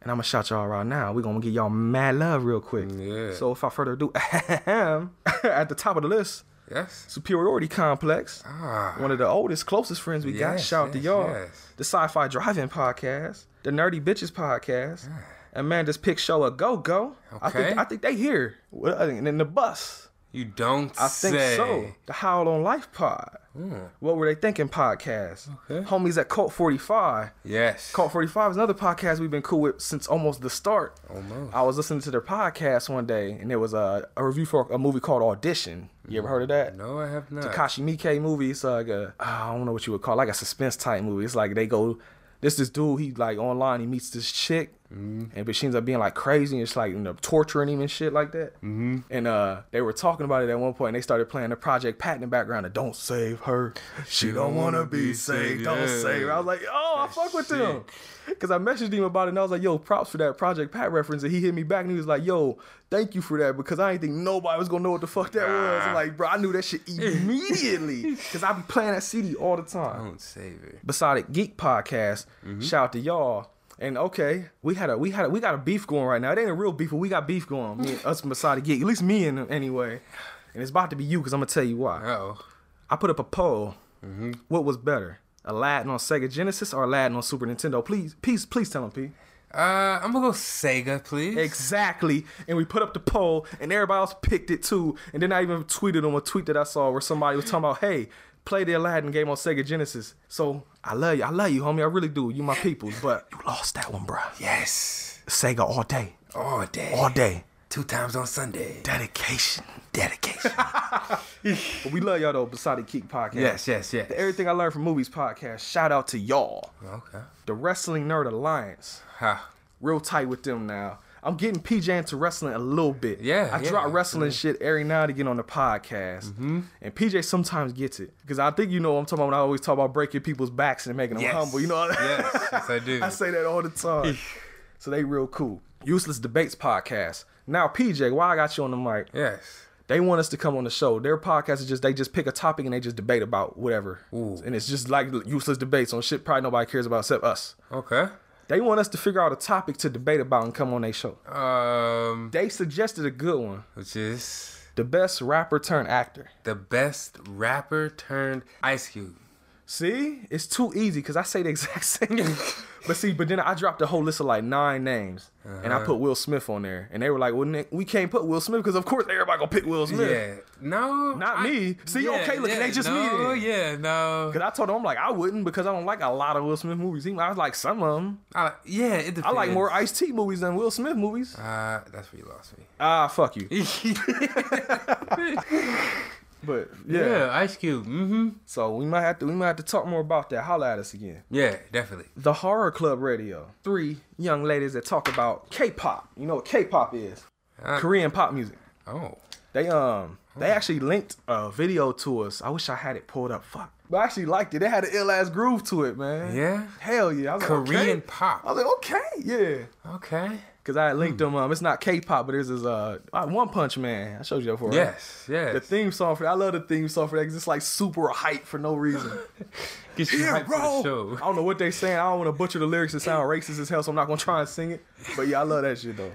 and I'm gonna shout y'all right now. We're gonna get y'all mad love real quick.
Yeah.
So without further ado, at the top of the list,
Yes.
Superiority Complex.
Ah.
one of the oldest, closest friends we got. Shout out to y'all.
yes.
The Sci-Fi Drive-In Podcast, the Nerdy Bitches Podcast, Amanda's Pick Show a Go Go. I think
Okay.
I think they here. What- And then the bus.
You don't
I think
say.
so. The Howl on Life Pod. Hmm. What were they thinking? Podcast.
Okay.
Homies at Cult 45.
Yes.
Cult 45 is another podcast we've been cool with since almost the start.
Almost.
I was listening to their podcast one day, and there was a, a review for a movie called Audition. You ever mm. heard of that?
No, I have not.
Takashi Miike movie. It's like a ah, I don't know what you would call it, like a suspense type movie. It's like they go this this dude he like online he meets this chick and but she ends up being like crazy and it's like you know torturing him and shit like that. Mm-hmm. And uh they were talking about it at one point. and they started playing the Project Pat in the background. And, don't save her. She don't wanna be saved. Don't save her. I was like, oh, I fuck with them. Cause I messaged him about it and I was like, yo, props for that Project Pat reference. And he hit me back and he was like, yo, thank you for that because I didn't think nobody was gonna know what the fuck that was. I'm like, bro, I knew that shit immediately. Cause I be playing that CD all the time.
Don't save it.
Besodic Geek Podcast. Shout out to y'all. And okay, we had a we had a, we got a beef going right now. It ain't a real beef, but we got beef going. Me and us and Besodic Geek. At least me and anyway. And it's about to be you because I'm gonna tell you why.
Oh.
I put up a poll. What was better, Aladdin on Sega Genesis or Aladdin on Super Nintendo? Please, please, please tell them, P.
Uh, I'm gonna go Sega, please.
Exactly. And we put up the poll, and everybody else picked it too. And then I even tweeted on a tweet that I saw where somebody was talking about, "Hey, play the Aladdin game on Sega Genesis." So I love you, I love you, homie. I really do. You my peoples, but you lost that one, bro.
yes.
Sega all day,
All day.
all day.
Two times on Sunday.
Dedication.
Dedication.
But we love y'all though. Beside Geek Podcast.
yes, yes, yes.
Everything I learned from movies podcast. Shout out to y'all.
Okay.
The Wrestling Nerd Alliance.
Ha.
real tight with them now. I'm getting PJ into wrestling a little bit.
Yeah,
I
yeah,
drop wrestling shit every now and again on the podcast,
Mm-hmm.
and PJ sometimes gets it because I think you know what I'm talking about. When I always talk about breaking people's backs and making them
Yes.
humble. You know,
Yes, yes, I do.
I say that all the time. so they real cool. Useless debates podcast. Now PJ, why I got you on the mic?
Yes.
They want us to come on the show. Their podcast is just they just pick a topic and they just debate about whatever,
Ooh.
and it's just like useless debates on shit probably nobody cares about except us.
Okay.
They want us to figure out a topic to debate about and come on their show.
Um,
They suggested a good one.
which is
The best rapper turned actor.
the best rapper turned Ice Cube.
See, it's too easy because I say the exact same. Thing. But see, but then I dropped a whole list of like nine names, and I put Will Smith on there, and they were like, "Well, Nick, we can't put Will Smith because of course everybody gonna pick Will Smith."
Yeah. No.
Not me. See, okay, look, they just me
no,
then.
yeah, no.
Cause I told them I'm like I wouldn't because I don't like a lot of Will Smith movies. I like some of them.
I, yeah, it depends.
I like more Ice T movies than Will Smith movies.
Uh, that's where you lost me.
Ah, fuck you. But yeah.
yeah, Ice Cube. Mm-hmm.
So we might have to we might have to talk more about that. Holla at us again.
Yeah, definitely.
The Horror Club Radio. Three young ladies that talk about K-pop. You know what K-pop is?
Uh,
Korean pop music.
Oh.
They um they actually linked a video to us. I wish I had it pulled up. Fuck. But I actually liked it. They had an ill ass groove to it, man.
Yeah?
Hell yeah. Was like,
Korean
okay.
pop.
I was like, okay, yeah.
Okay.
Cause I linked them. Um, it's not K-pop, but there's this uh One Punch Man. I showed you that before. right?
Yes, yes.
The theme song for that. I love the theme song for that. Cause it's like super hype for no reason.
Get you
Yeah, bro.
for the show.
I don't know what they saying. I don't want to butcher the lyrics and sound racist as hell, so I'm not gonna try and sing it. But yeah, I love that shit though.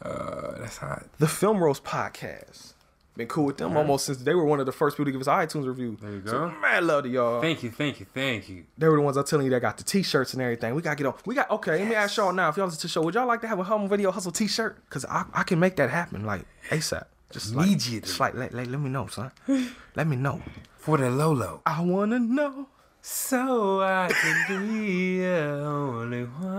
Uh, that's hot.
The Film Roast podcast. Been cool with them almost since they were one of the first people to give us iTunes review.
There you
So,
go.
mad love to y'all.
Thank you, thank you, thank you.
they were the ones I'm telling you that got the t-shirts and everything. We gotta get on. We got okay. Let me ask y'all now. If y'all listen to the show, would y'all like to have a home video hustle t-shirt? Cause I, I can make that happen like ASAP. Just like,
Immediately.
just like let, let, let me know, son. let me know.
For the Lolo.
I wanna know.
So I can be the only one.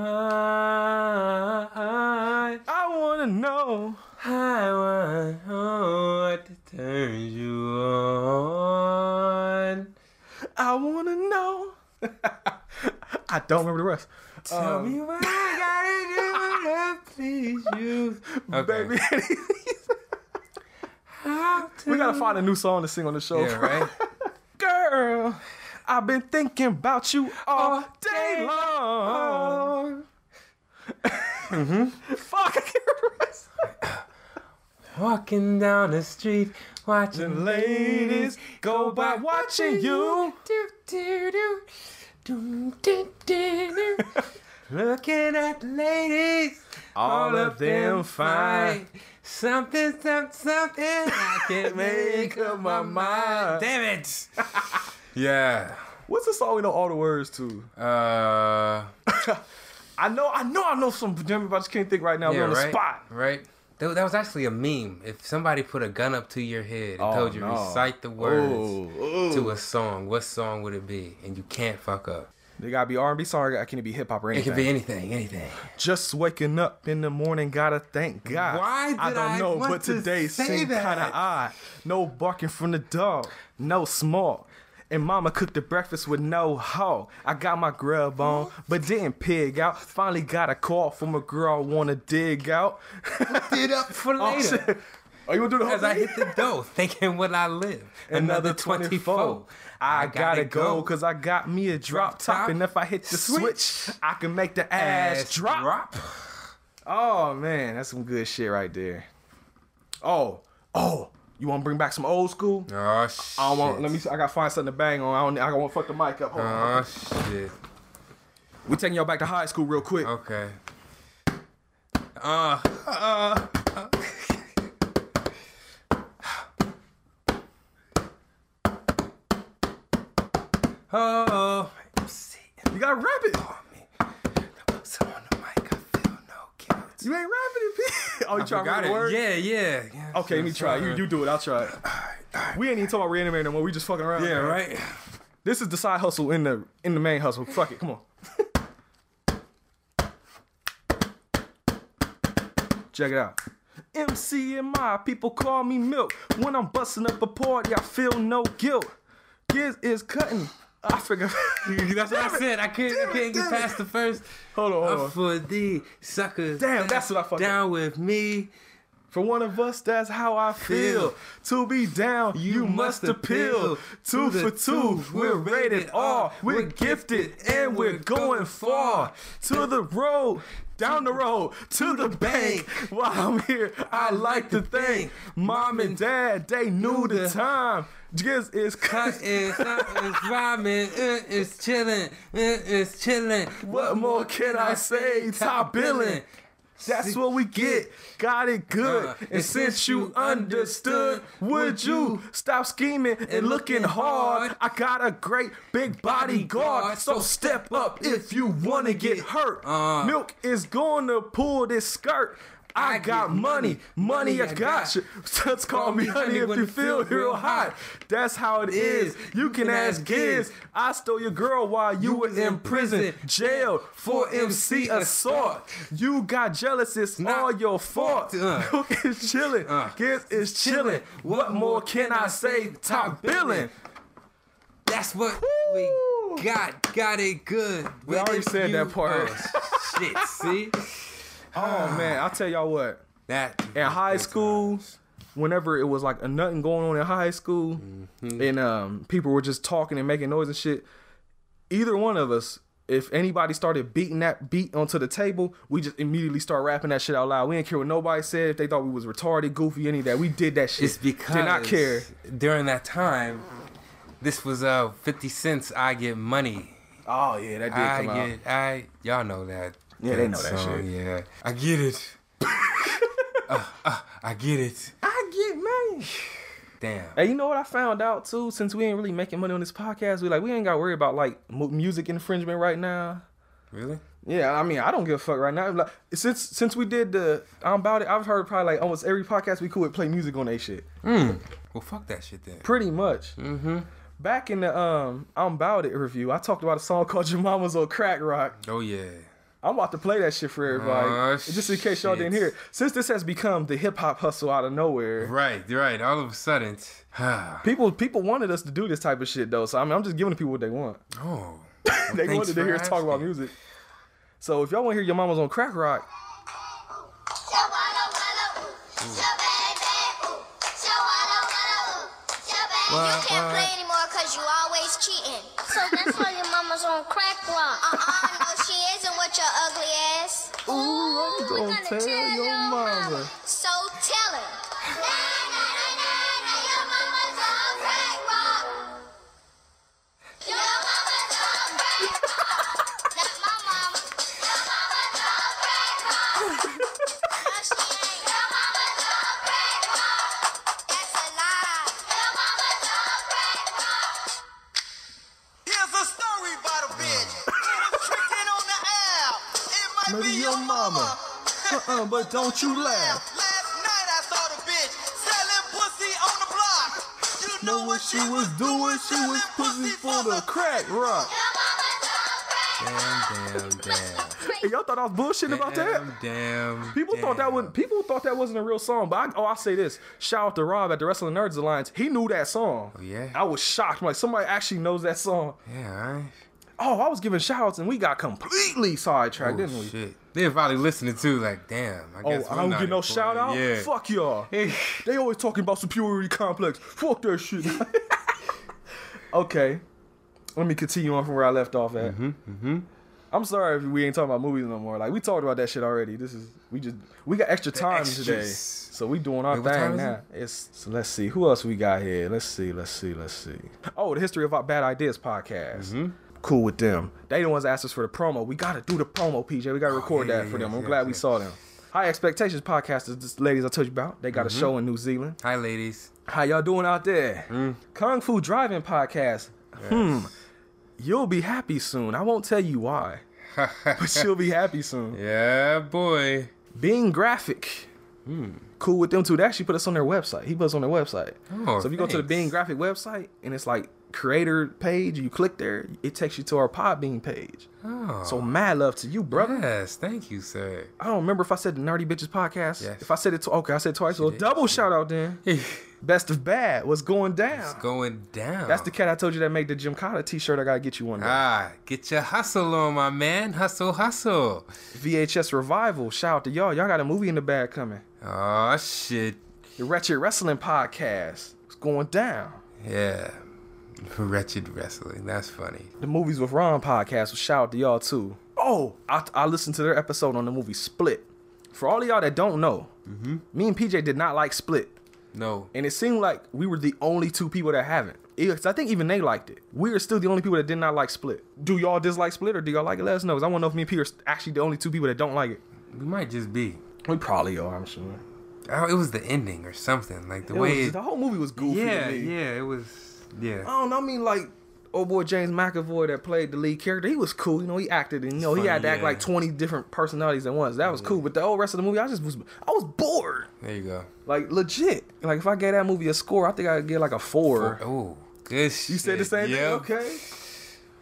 I wanna know.
I want to turns you on.
I wanna know. I don't remember the rest.
Tell
Um,
me what I gotta do to please you. Okay.
Baby, we gotta find a new song to sing on the show.
Yeah, right?
Girl, I've been thinking about you all
All
day
day
long. Fuck, I can't remember.
Walking down the street, watching
The ladies go by watching you.
Do, do, do. Do, do, do, do. Looking at the ladies,
All of them fine.
Something, something, something. I can't make up my mind. Damn it. yeah.
What's the song we know all the words to?
Uh.
I know, I know, I know some Jimmy, but I just can't think right now.
yeah,
We're on the
right.
spot.
Right. That, that was actually a meme. If somebody put a gun up to your head and
Oh,
told you
no.
recite the words
Ooh,
to a song, what song would it be? And you can't fuck up.
It gotta be R&B song. Or can it be hip hop or anything.
It can be anything, anything.
Just waking up in the morning, gotta thank God.
Why did I
don't
I
know, but
to
today seemed kinda odd. No barking from the dog, no small. And mama cooked the breakfast with no hoe. I got my grub on, but didn't pig out. Finally got a call from a girl I wanna dig out.
It up for
Oh,
later.
shit. Are you gonna do the whole
As I hit the dough, thinking will I live?
Another 24. I gotta go, cause I got me a drop top.
top.
And if I hit the switch,
Switch.
I can make the ass, drop. Oh man, that's some good shit right there. Oh, oh, you want to bring back some old school?
Oh shit.
I don't want. Let me. See, I gotta find something to bang on. I don't. I want to fuck the mic up. Hold on.
Oh shit.
We taking y'all back to high school real quick.
Okay. Uh, uh, uh. Oh,
You gotta rap it.
so on the mic, I feel no guilt.
You ain't rapping it, P. Oh, you trying to
forgot
read the
it.
word?
Yeah, yeah.
Okay, let me try. You you do it. I'll try it. We ain't even talking about reanimating no more. We just fucking around.
Yeah, right.
This is the side hustle in the in the main hustle. Fuck it. Come on. Check it out. MC and my people call me milk. When I'm busting up a party, I feel no guilt. Giz is cutting. I forgot.
That's what I said. I can't, I
Damn it,
get
damn it.
past the first.
Hold on, hold on.
for the suckers.
Damn, that's what I fucking-
Down with me.
For one of us, that's how I feel. To be down, you, must appeal. Two for two, we're rated R. We're gifted and we're going far. To the road, down the road, to the bank. While I'm here, I like to thank mom and dad. They knew the time. Giz is
Cut
cut.
is it's rhyming, uh, it's chilling, uh, it's chilling.
What more can I say? Top billing. That's what we get. Got it good.
Uh,
and since you understood, would you stop scheming and looking hard? I got a great big bodyguard. So step up if you want to get hurt.
Uh.
Milk is going to pull this skirt. I
I
got money, money,
money
I got you. Just call me honey if you feel real hot. That's how it is. You can ask Giz. I stole your girl while you were in prison, jailed for MC assault. You got jealous, it's all your fault.
Uh.
Milk is chilling,
Uh.
Giz is chilling. What more can I say? Top billing.
That's what we got. Got it good.
We already said that part.
Oh, shit, see?
Oh man, I'll tell y'all what.
That
in high school, whenever it was like a nothing going on in high school, and um, people were just talking and making noise and shit, either one of us, if anybody started beating that beat onto the table, we just immediately start rapping that shit out loud. We didn't care what nobody said. If they thought we was retarded, goofy, any of that, we did that shit.
It's because
did not care.
during that time, this was uh 50 cents I get money.
Oh yeah, that did
I
come out.
I y'all know that.
Yeah, they know that
song,
shit.
Yeah. I get it. uh, uh, I get it.
I get money.
Damn.
Hey, you know what I found out too? Since we ain't really making money on this podcast, we like we ain't got to worry about like mu- music infringement right now.
Really?
Yeah, I mean, I don't give a fuck right now. Like, since since we did the I'm about it, I've heard probably like almost every podcast we could play music on that shit.
Mm. Well, fuck that shit then.
Pretty much.
Mm-hmm.
Back in the um I'm about it review, I talked about a song called Your Mama's on Crack Rock.
Oh yeah.
I'm about to play that shit for everybody,
Oh,
just in case y'all didn't hear it. Since this has become the hip hop hustle out of nowhere,
Right. Right. All of a sudden.
people people wanted us to do this type of shit though. So I mean, I'm just giving the people what they want.
oh.
they wanted to
for
hear us talk about music. So if y'all want to hear your mama's on crack rock,
You
What,
can't
what?
play anymore because you always cheating.
So that's why your mama's on crack rock.
Uh-uh, isn't your ugly ass.
ooh, I'm gonna tell
tell
your
your
mama.
So tell her.
Uh-uh, but don't you laugh.
Last night I saw the bitch selling pussy on the block. You know,
Know what she was doing? She was
selling
pussy for the crack rock.
Your mama's
Damn, damn, damn.
Hey, y'all thought I was bullshitting about that?
Damn, damn.
People thought that wasn't. People thought that wasn't a real song. But I, oh, I'll say this: shout out to Rob at the Wrestling Nerds Alliance. He knew that song.
Oh, yeah?
I was shocked. I'm like somebody actually knows that song.
Yeah, alright.
Oh, I was giving shout outs and we got completely sidetracked,
Oh,
didn't we?
shit. They're probably listening too, like, damn. I
Oh,
guess
I don't get no shout out.
Yeah.
Fuck y'all. they always talking about superiority complex. Fuck that shit. okay, let me continue on from where I left off at. Mm-hmm, I'm sorry if we ain't talking about movies no more. Like we talked about that shit already. This is we just we got extra time today, so we doing our
Wait,
thing now. It's so let's see who else we got here. Let's see, let's see, let's see. Oh, the history of our bad ideas podcast.
Mm-hmm.
Cool with them. They the ones that asked us for the promo. We gotta do the promo, PJ. We gotta record
Oh, yeah,
that
yeah,
for them. I'm glad
yes,
we saw them. High Expectations podcast is this ladies I told you about. They got
Mm-hmm.
a show in New Zealand.
Hi, ladies.
How y'all doing out there?
Mm.
Kung Fu Driving podcast. Hmm. You'll be happy soon. I won't tell you why, but you'll be happy soon.
Yeah, boy.
Being Graphic.
Hmm.
Cool with them too. They actually put us on their website. He put us on their website.
Oh,
so if you go to the. Being Graphic website and it's like creator page, you click there, it takes you to our Podbean page.
Oh.
So mad love to you, brother.
Yes, thank you, sir.
I don't remember if I said the Nerdy Bitches podcast.
Yes.
If I said it, to, okay, I said it twice. So
did.
double shout out then. Best of Bad. What's going down?
It's going down.
That's the cat I told you that made the Jim Cotta t-shirt. I gotta get you one. day.
Ah, get your hustle on, my man. Hustle, hustle.
VHS Revival. Shout out to y'all. Y'all got a movie in the bag coming.
Oh, shit.
The Wretched Wrestling Podcast. It's going down.
Yeah. Wretched wrestling. That's funny.
The Movies with Ron podcast. Shout out to y'all too. Oh, I, I listened to their episode on the movie Split. For all of y'all that don't know,
Mm-hmm.
me and PJ did not like Split.
No.
And it seemed like we were the only two people that haven't. Because I think even they liked it. We are still the only people that did not like Split. Do y'all dislike Split or do y'all like it? Let us know. 'cause I want to know if me and Peter are actually the only two people that don't like it.
We might just be.
We probably are, I'm sure.
Oh, it was the ending or something. Like the
It
way.
was-
it-
the whole movie was goofy.
yeah,
to me.
yeah, it was. Yeah.
I don't know. I mean, like, old boy James McAvoy that played the lead character, he was cool. You know, he acted and, you know, he had to act like 20 different personalities at once. That was cool. But the whole rest of the movie, I just was, I was bored.
There you go.
Like, legit. Like, if I gave that movie a score, I think I'd get like a four.
Oh, good shit.
You said the same
yep.
thing? Okay.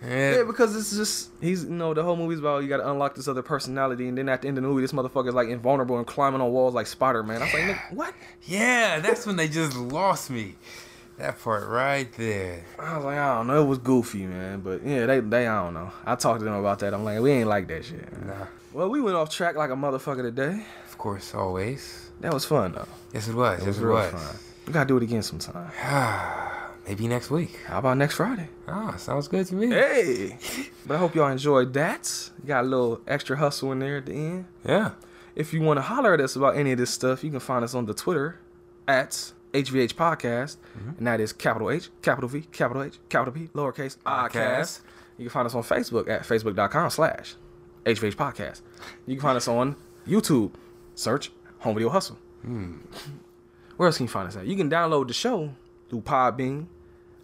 Yeah.
Yeah, because it's just he's you know the whole movie's about you got to unlock this other personality, and then at the end of the movie, this motherfucker's like invulnerable and climbing on walls like Spider Man. I was like, what?
Yeah, that's when they just lost me. That part right there.
I was like, I don't know, it was goofy, man. But yeah, they they I don't know. I talked to them about that. I'm like, we ain't like that shit. man.
Nah,
Well, we went off track like a motherfucker today.
of course, always.
That was fun though.
Yes, it was.
It
yes,
was
it
real
was.
fun. We gotta do it again sometime.
Maybe next week.
How about next Friday?
Ah, sounds good to me.
Hey, but I hope y'all enjoyed that. Got a little extra hustle in there at the end.
Yeah.
If you want to holler at us about any of this stuff, you can find us on the Twitter at HVH Podcast, mm-hmm. and that is capital H, capital V, capital H, capital P, lowercase
Podcast.
You can find us on Facebook at facebook.com slash HVH Podcast. You can find us on YouTube, search Home Video Hustle. Hmm. Where else can you find us at? You can download the show through Podbean,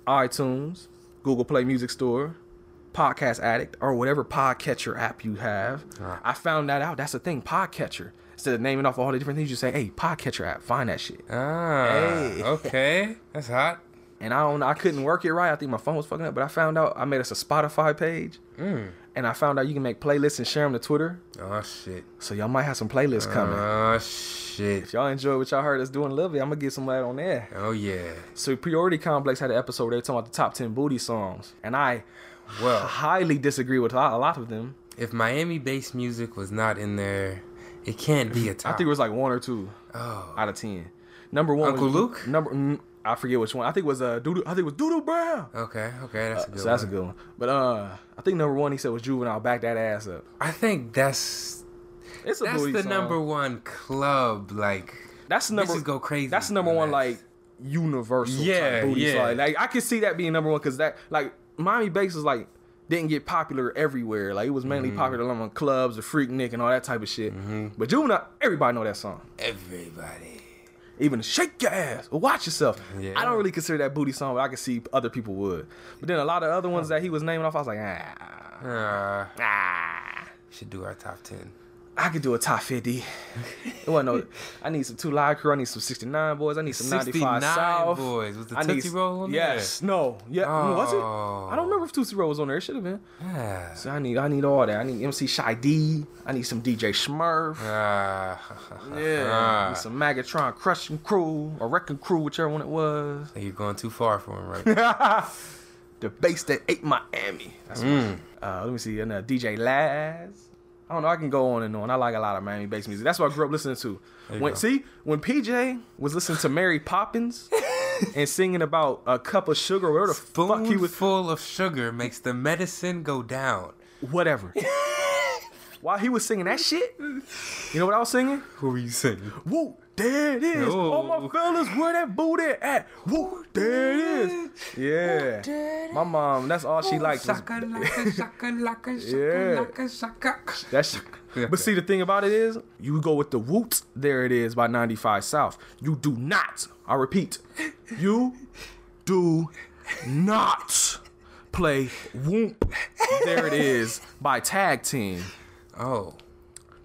iTunes, Google Play Music Store, Podcast Addict, or whatever podcatcher app you have.
Right.
I found that out. That's the thing, podcatcher. Instead of naming off all the different things, you say, "Hey, podcatcher app, find that shit."
Ah,
Hey.
okay. That's hot.
And I don't, I couldn't work it right. I think my phone was fucking up, but I found out I made us a Spotify page, mm. and I found out you can make playlists and share them to Twitter.
Oh, shit.
So y'all might have some playlists coming.
Oh, shit.
if y'all enjoy what y'all heard us doing, love it. I'm gonna get some of that on there.
Oh, yeah.
Superiority Complex had an episode where they were talking about the top ten booty songs, and I
Well,
highly disagree with a lot, a lot of them.
If Miami bass music was not in there, it can't be a top.
I think it was like one or two
oh,
out of ten. Number one,
Uncle
was,
Luke?
Number, I forget which one. I think it was uh, Doodoo. I think it was Doodoo Brown.
okay, okay, that's a good one.
So that's a good one. But uh, I think number one he said was Juvenile. Back that ass up.
I think that's
It's a
that's the
song.
number one club. Like
That's the number.
bitches go crazy.
That's the number one like universal.
Yeah, yeah.
song. Like I can see that being number one because that like Miami Bass is like didn't get popular everywhere. Like it was mainly
Mm-hmm.
popular among clubs, the Freaknik, and all that type of shit. But Juvenile, everybody know that song.
everybody.
Even shake your ass or watch yourself.
Yeah.
I don't really consider that booty song, but I can see other people would. But then a lot of other ones that he was naming off, I was like, ah,
Uh,
ah.
should do our top ten.
I could do a top 50. It wasn't no, I need some two live crew. I need some 69 boys. I need some 95
69
South.
boys with the
I need
Tootsie Roll on
Yes. No. Yeah. Was it?
Oh.
I don't remember if Tootsie Roll was on there. It should have been.
Yeah.
So I need I need all that. I need MC Shy D. I need some DJ Smurf.
Uh,
Yeah.
Ah.
need some Magatron Crushing Crew or Wrecking Crew, whichever one it was.
you're going too far for him right now.
The bass that ate Miami. That's
Mm.
uh, let me see. And uh, DJ Laz. I don't know. I can go on and on. I like a lot of Miami bass music. That's what I grew up listening to. When
go.
see when PJ was listening to Mary Poppins and singing about a cup of sugar, where the fuck he was,
Spoonful of sugar makes the medicine go down.
whatever. While he was singing that shit, you know what I was singing?
Who were you singing?
Woo, there it is.
No.
All my fellas, where that booty at? Woo, there it is. Yeah. My mom, that's all she likes.
Shaka laka, shaka laka, shaka shaka.
that's, but see, the thing about it is, you go with the whoops, there it is by 95 South. You do not, I repeat, you do not play whoop, there it is by Tag Team.
Oh.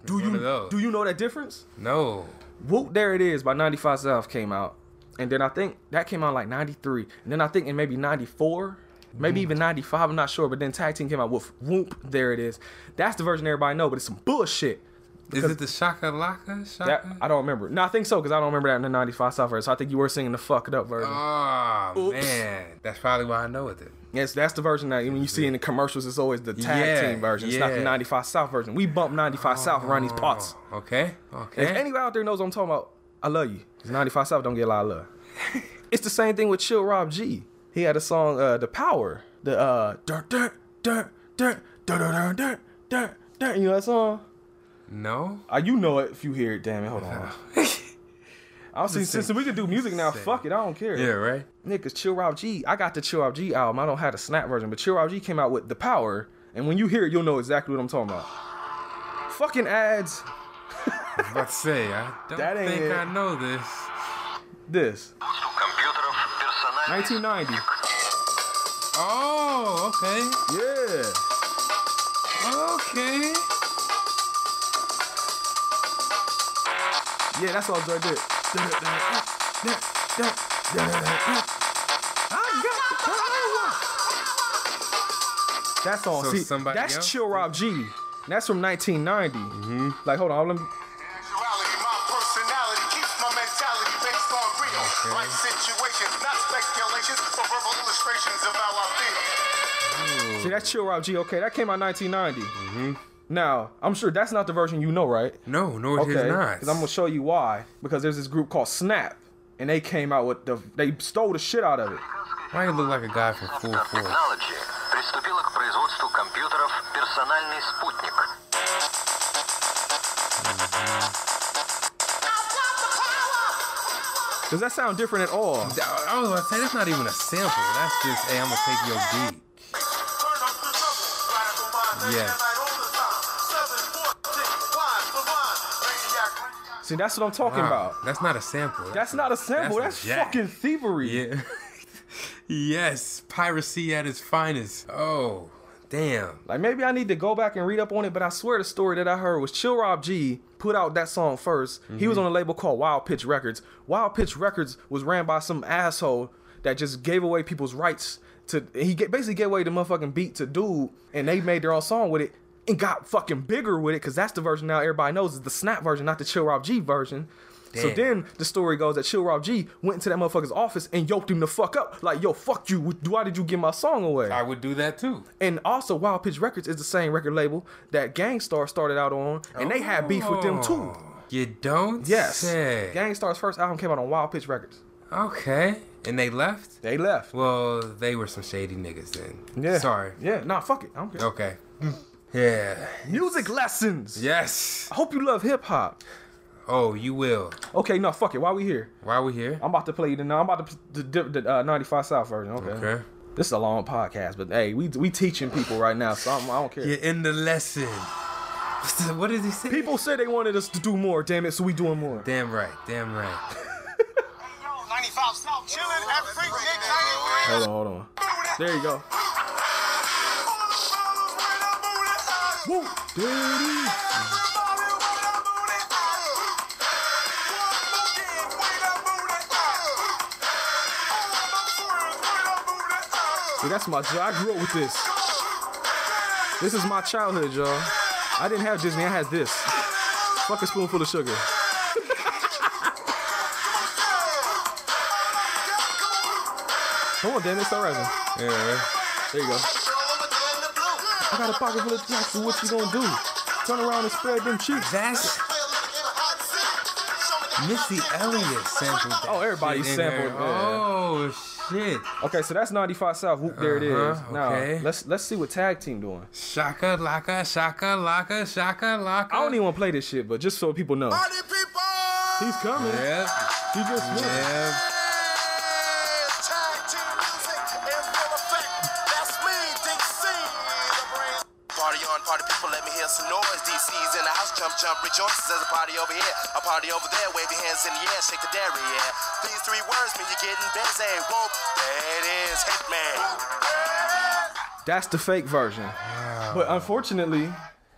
Do you, do you know that difference?
No.
Whoop, there it is by 95 South came out. And then I think that came out like 93. And then I think in maybe 94, maybe even mm. 95, I'm not sure. But then Tag Team came out with Whoop, there it is. That's the version everybody know, but it's some bullshit.
Is it the shaka laka?
That I don't remember. No, I think so, because I don't remember that in the 95 South version. So I think you were singing the fucked up version.
Oh,
Oops.
man. That's probably why I know it then.
yes, that's the version that when you see in the commercials, it's always the Tag
Yeah,
Team version. It's not the 95 South version. We bump 95 South around these parts.
Oh, okay. Okay.
If anybody out there knows what I'm talking about, I love you. 'Cause 95 South don't get a lot of love. it's the same thing with Chill Rob G. He had a song, uh, The Power. The uh dirt dirt dirt dirt dirt dirt dirt dirt dirt. You know that song?
No.
Uh, you know it if you hear it. Damn it. Hold on. I don't see since we can do music now. Fuck it. I don't care.
Yeah, right.
Niggas, Chill Out G. I got the Chill Out G album. I don't have the Snap version, but Chill Out G came out with The Power, and when you hear it, you'll know exactly what I'm talking about. Fucking ads.
I was about to say, I don't
that
think
it.
I know this.
This. 1990.
Oh, okay.
Yeah.
Okay.
Yeah, that's all Joy did. That's all.
So
See,
somebody
that's
else?
Chill Rob G. That's from 1990.
Mm-hmm.
Like, hold on, let me.
Actuality, my personality keeps my mentality based on real life situations, not speculations or verbal illustrations of how I feel.
See, that's Chill Rob G. Okay, that came out 1990. Now, I'm sure that's not the version you know, right?
No, no, it
okay.
is not.
Because I'm gonna show you why. Because there's this group called Snap, and they came out with the they stole the shit out of it.
Why you look like a guy from Full Force?
Does that sound different at all?
I was gonna say that's not even a sample. That's just hey, I'm gonna take your beat. Yeah.
See, that's what I'm talking
Wow,
about.
That's not a sample.
That's not a sample. That's,
a jack.
fucking thievery.
Yeah. yes, piracy at its finest. Oh, damn.
Like maybe I need to go back and read up on it, but I swear the story that I heard was Chill Rob G put out that song 1st He was mm-hmm. on a label called Wild Pitch Records. Wild Pitch Records was ran by some asshole that just gave away people's rights to. He basically gave away the motherfucking beat to dude, and they made their own song with it and got fucking bigger with it because that's the version now everybody knows is the Snap version, not the Chill Rob G version. So then the story goes that Chill Rob G went into that motherfucker's office and yoked him the fuck up. Like, yo, fuck you. Why did you give my song away?
I would do that too.
And also, Wild Pitch Records is the same record label that Gang Starr started out on, and they had beef with them too.
Oh, You don't
Yes.
say.
Gang Starr's first album came out on Wild Pitch Records.
Okay. And they left?
They left.
Well, they were some shady niggas then.
Yeah.
Sorry.
Yeah, nah, fuck it. I don't care.
Okay. Mm. Yeah.
Music lessons.
Yes.
I hope you love hip hop.
Oh, you will.
Okay, no, fuck it. Why are we here?
Why are we here?
I'm about to play the. Now. I'm about to the, the, the uh, 95 South version. Okay.
Okay.
This is a long podcast, but hey, we we teaching people right now, so I'm, I don't care.
You're in the lesson. What did he say?
People said they wanted us to do more. Damn it, so we doing more.
Damn right. Damn right.
hey, yo, 95 South chillin' at Freaknik
Hold on, hold on. There you go. Woo, is. See, that's my. I grew up with this. This is my childhood, y'all. I didn't have Disney. I had this. Fuck a spoonful of sugar. Come on, damn it, start rapping.
Yeah.
There you go. I got a pocket full of jacks, so what you gonna do? Turn around and spread them cheeks.
That's Missy Elliott sampled that.
Oh, everybody
shit in there.
sampled.
Oh shit.
Okay, so that's 95 South. Whoop, there it is.
Uh-huh,
Now
okay.
let's let's see what tag team doing.
Shaka laka, shaka laka, shaka laka.
I don't even want to play this shit, but just so people know,
Party people!
he's coming.
Yeah.
He just went.
Yeah.
Party over here, a party over there. Wave your hands in the air, shake the dairy, yeah. These three words mean you're getting busy. Whoop, there it is, Hitman.
That's the fake version. But unfortunately,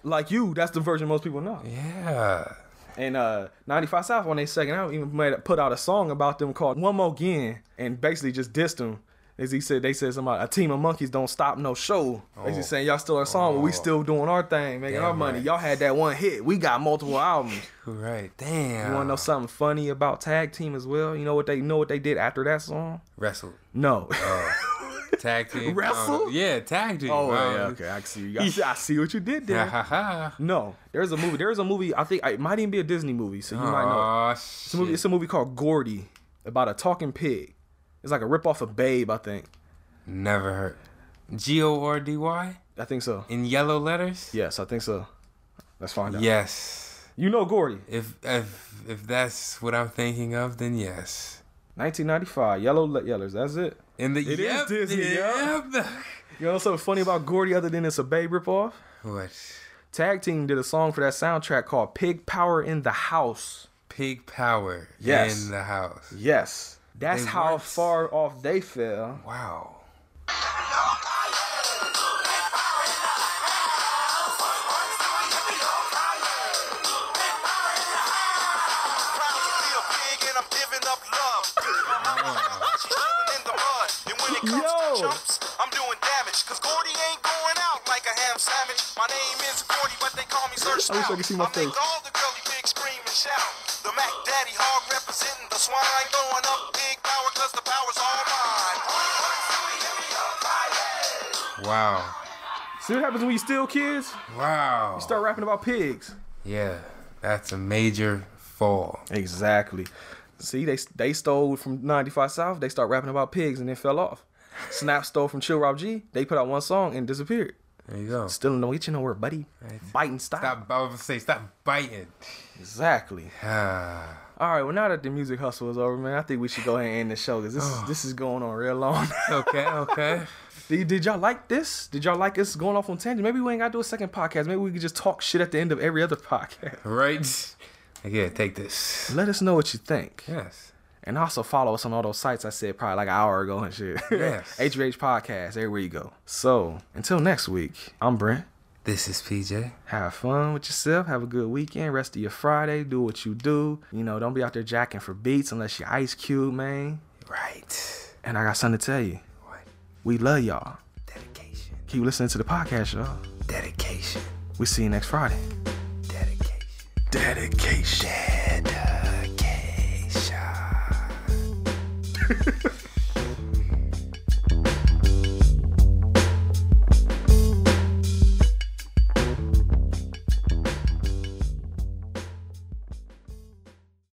like you, that's the version most people know.
Yeah.
And uh 95 South on their second album even made put out a song about them called One More Again and basically just dissed them. As he said, they said something about a team of monkeys don't stop no show. Basically saying y'all still our song, but we still doing our thing, making
Damn
our money.
right.
Y'all had that one hit. We got multiple albums.
Right. Damn.
You wanna know something funny about Tag Team as well? You know what they know what they did after that song?
Wrestle.
No.
Tag team.
Wrestle?
Uh, yeah, tag team.
oh
Uh,
yeah, okay. I see you. I see, I see what you did there. No, there's a movie. There's a movie. I think it might even be a Disney movie, so you might know.
Aw,
It's a movie. It's a movie called Gordy about a talking pig. It's like a rip off of Babe, I think.
Never heard. G O R D Y
I think so.
in yellow letters.
Yes, I think so. Let's find out.
Yes.
You know Gordy.
If if if that's what I'm thinking of, then yes.
1995. Yellow Le- Yellers. That's it.
In the
It is
yep,
Disney,
yep.
You know something funny about Gordy other than it's a Babe ripoff?
What?
Tag Team did a song for that soundtrack called Pig Power in the House.
Pig power
Yes.
in the house.
Yes. That's
They
how
weren't-
far off they fell.
Wow.
Proud to be a pig and I'm giving up love. She chillin' in the mud. And when it comes
Yo.
I'm doing damage. Cause Gordy ain't going out like a ham sandwich. My name is Gordy, but they call me Sir
I wish I could see my
I make
face.
all the girly pigs scream and shout. The Mac Daddy hog representing the swine. Throwing up big power cause the power's all mine.
Wow.
See what happens when you steal kids?
Wow.
You start rapping about pigs.
Yeah, that's a major fall.
Exactly. See, they they stole from 95 South. They start rapping about pigs and then fell off. Snap stole from Chill Rob G. They put out one song and disappeared.
There you go.
Still don't get you nowhere, buddy. Biting style.
Stop. I was gonna say stop biting.
Exactly. All right. Well, now that the music hustle is over, man, I think we should go ahead and end the show because this is this is going on real long.
okay. Okay.
did, did y'all like this? Did y'all like us going off on tangent? Maybe we ain't got to do a second podcast. Maybe we could just talk shit at the end of every other podcast.
right. Yeah. Take this.
Let us know what you think.
Yes.
And also follow us on all those sites I said probably like an hour ago and shit.
Yes.
HVH Podcast, everywhere you go. So until next week, I'm Brent.
This is PJ.
Have fun with yourself. Have a good weekend. Rest of your Friday. Do what you do. You know, don't be out there jacking for beats unless you're Ice Cube, man.
Right.
And I got something to tell you.
What?
We love y'all.
Dedication.
Keep listening to the podcast, y'all.
Dedication.
We see you next Friday.
Dedication.
Dedication.
Dedication.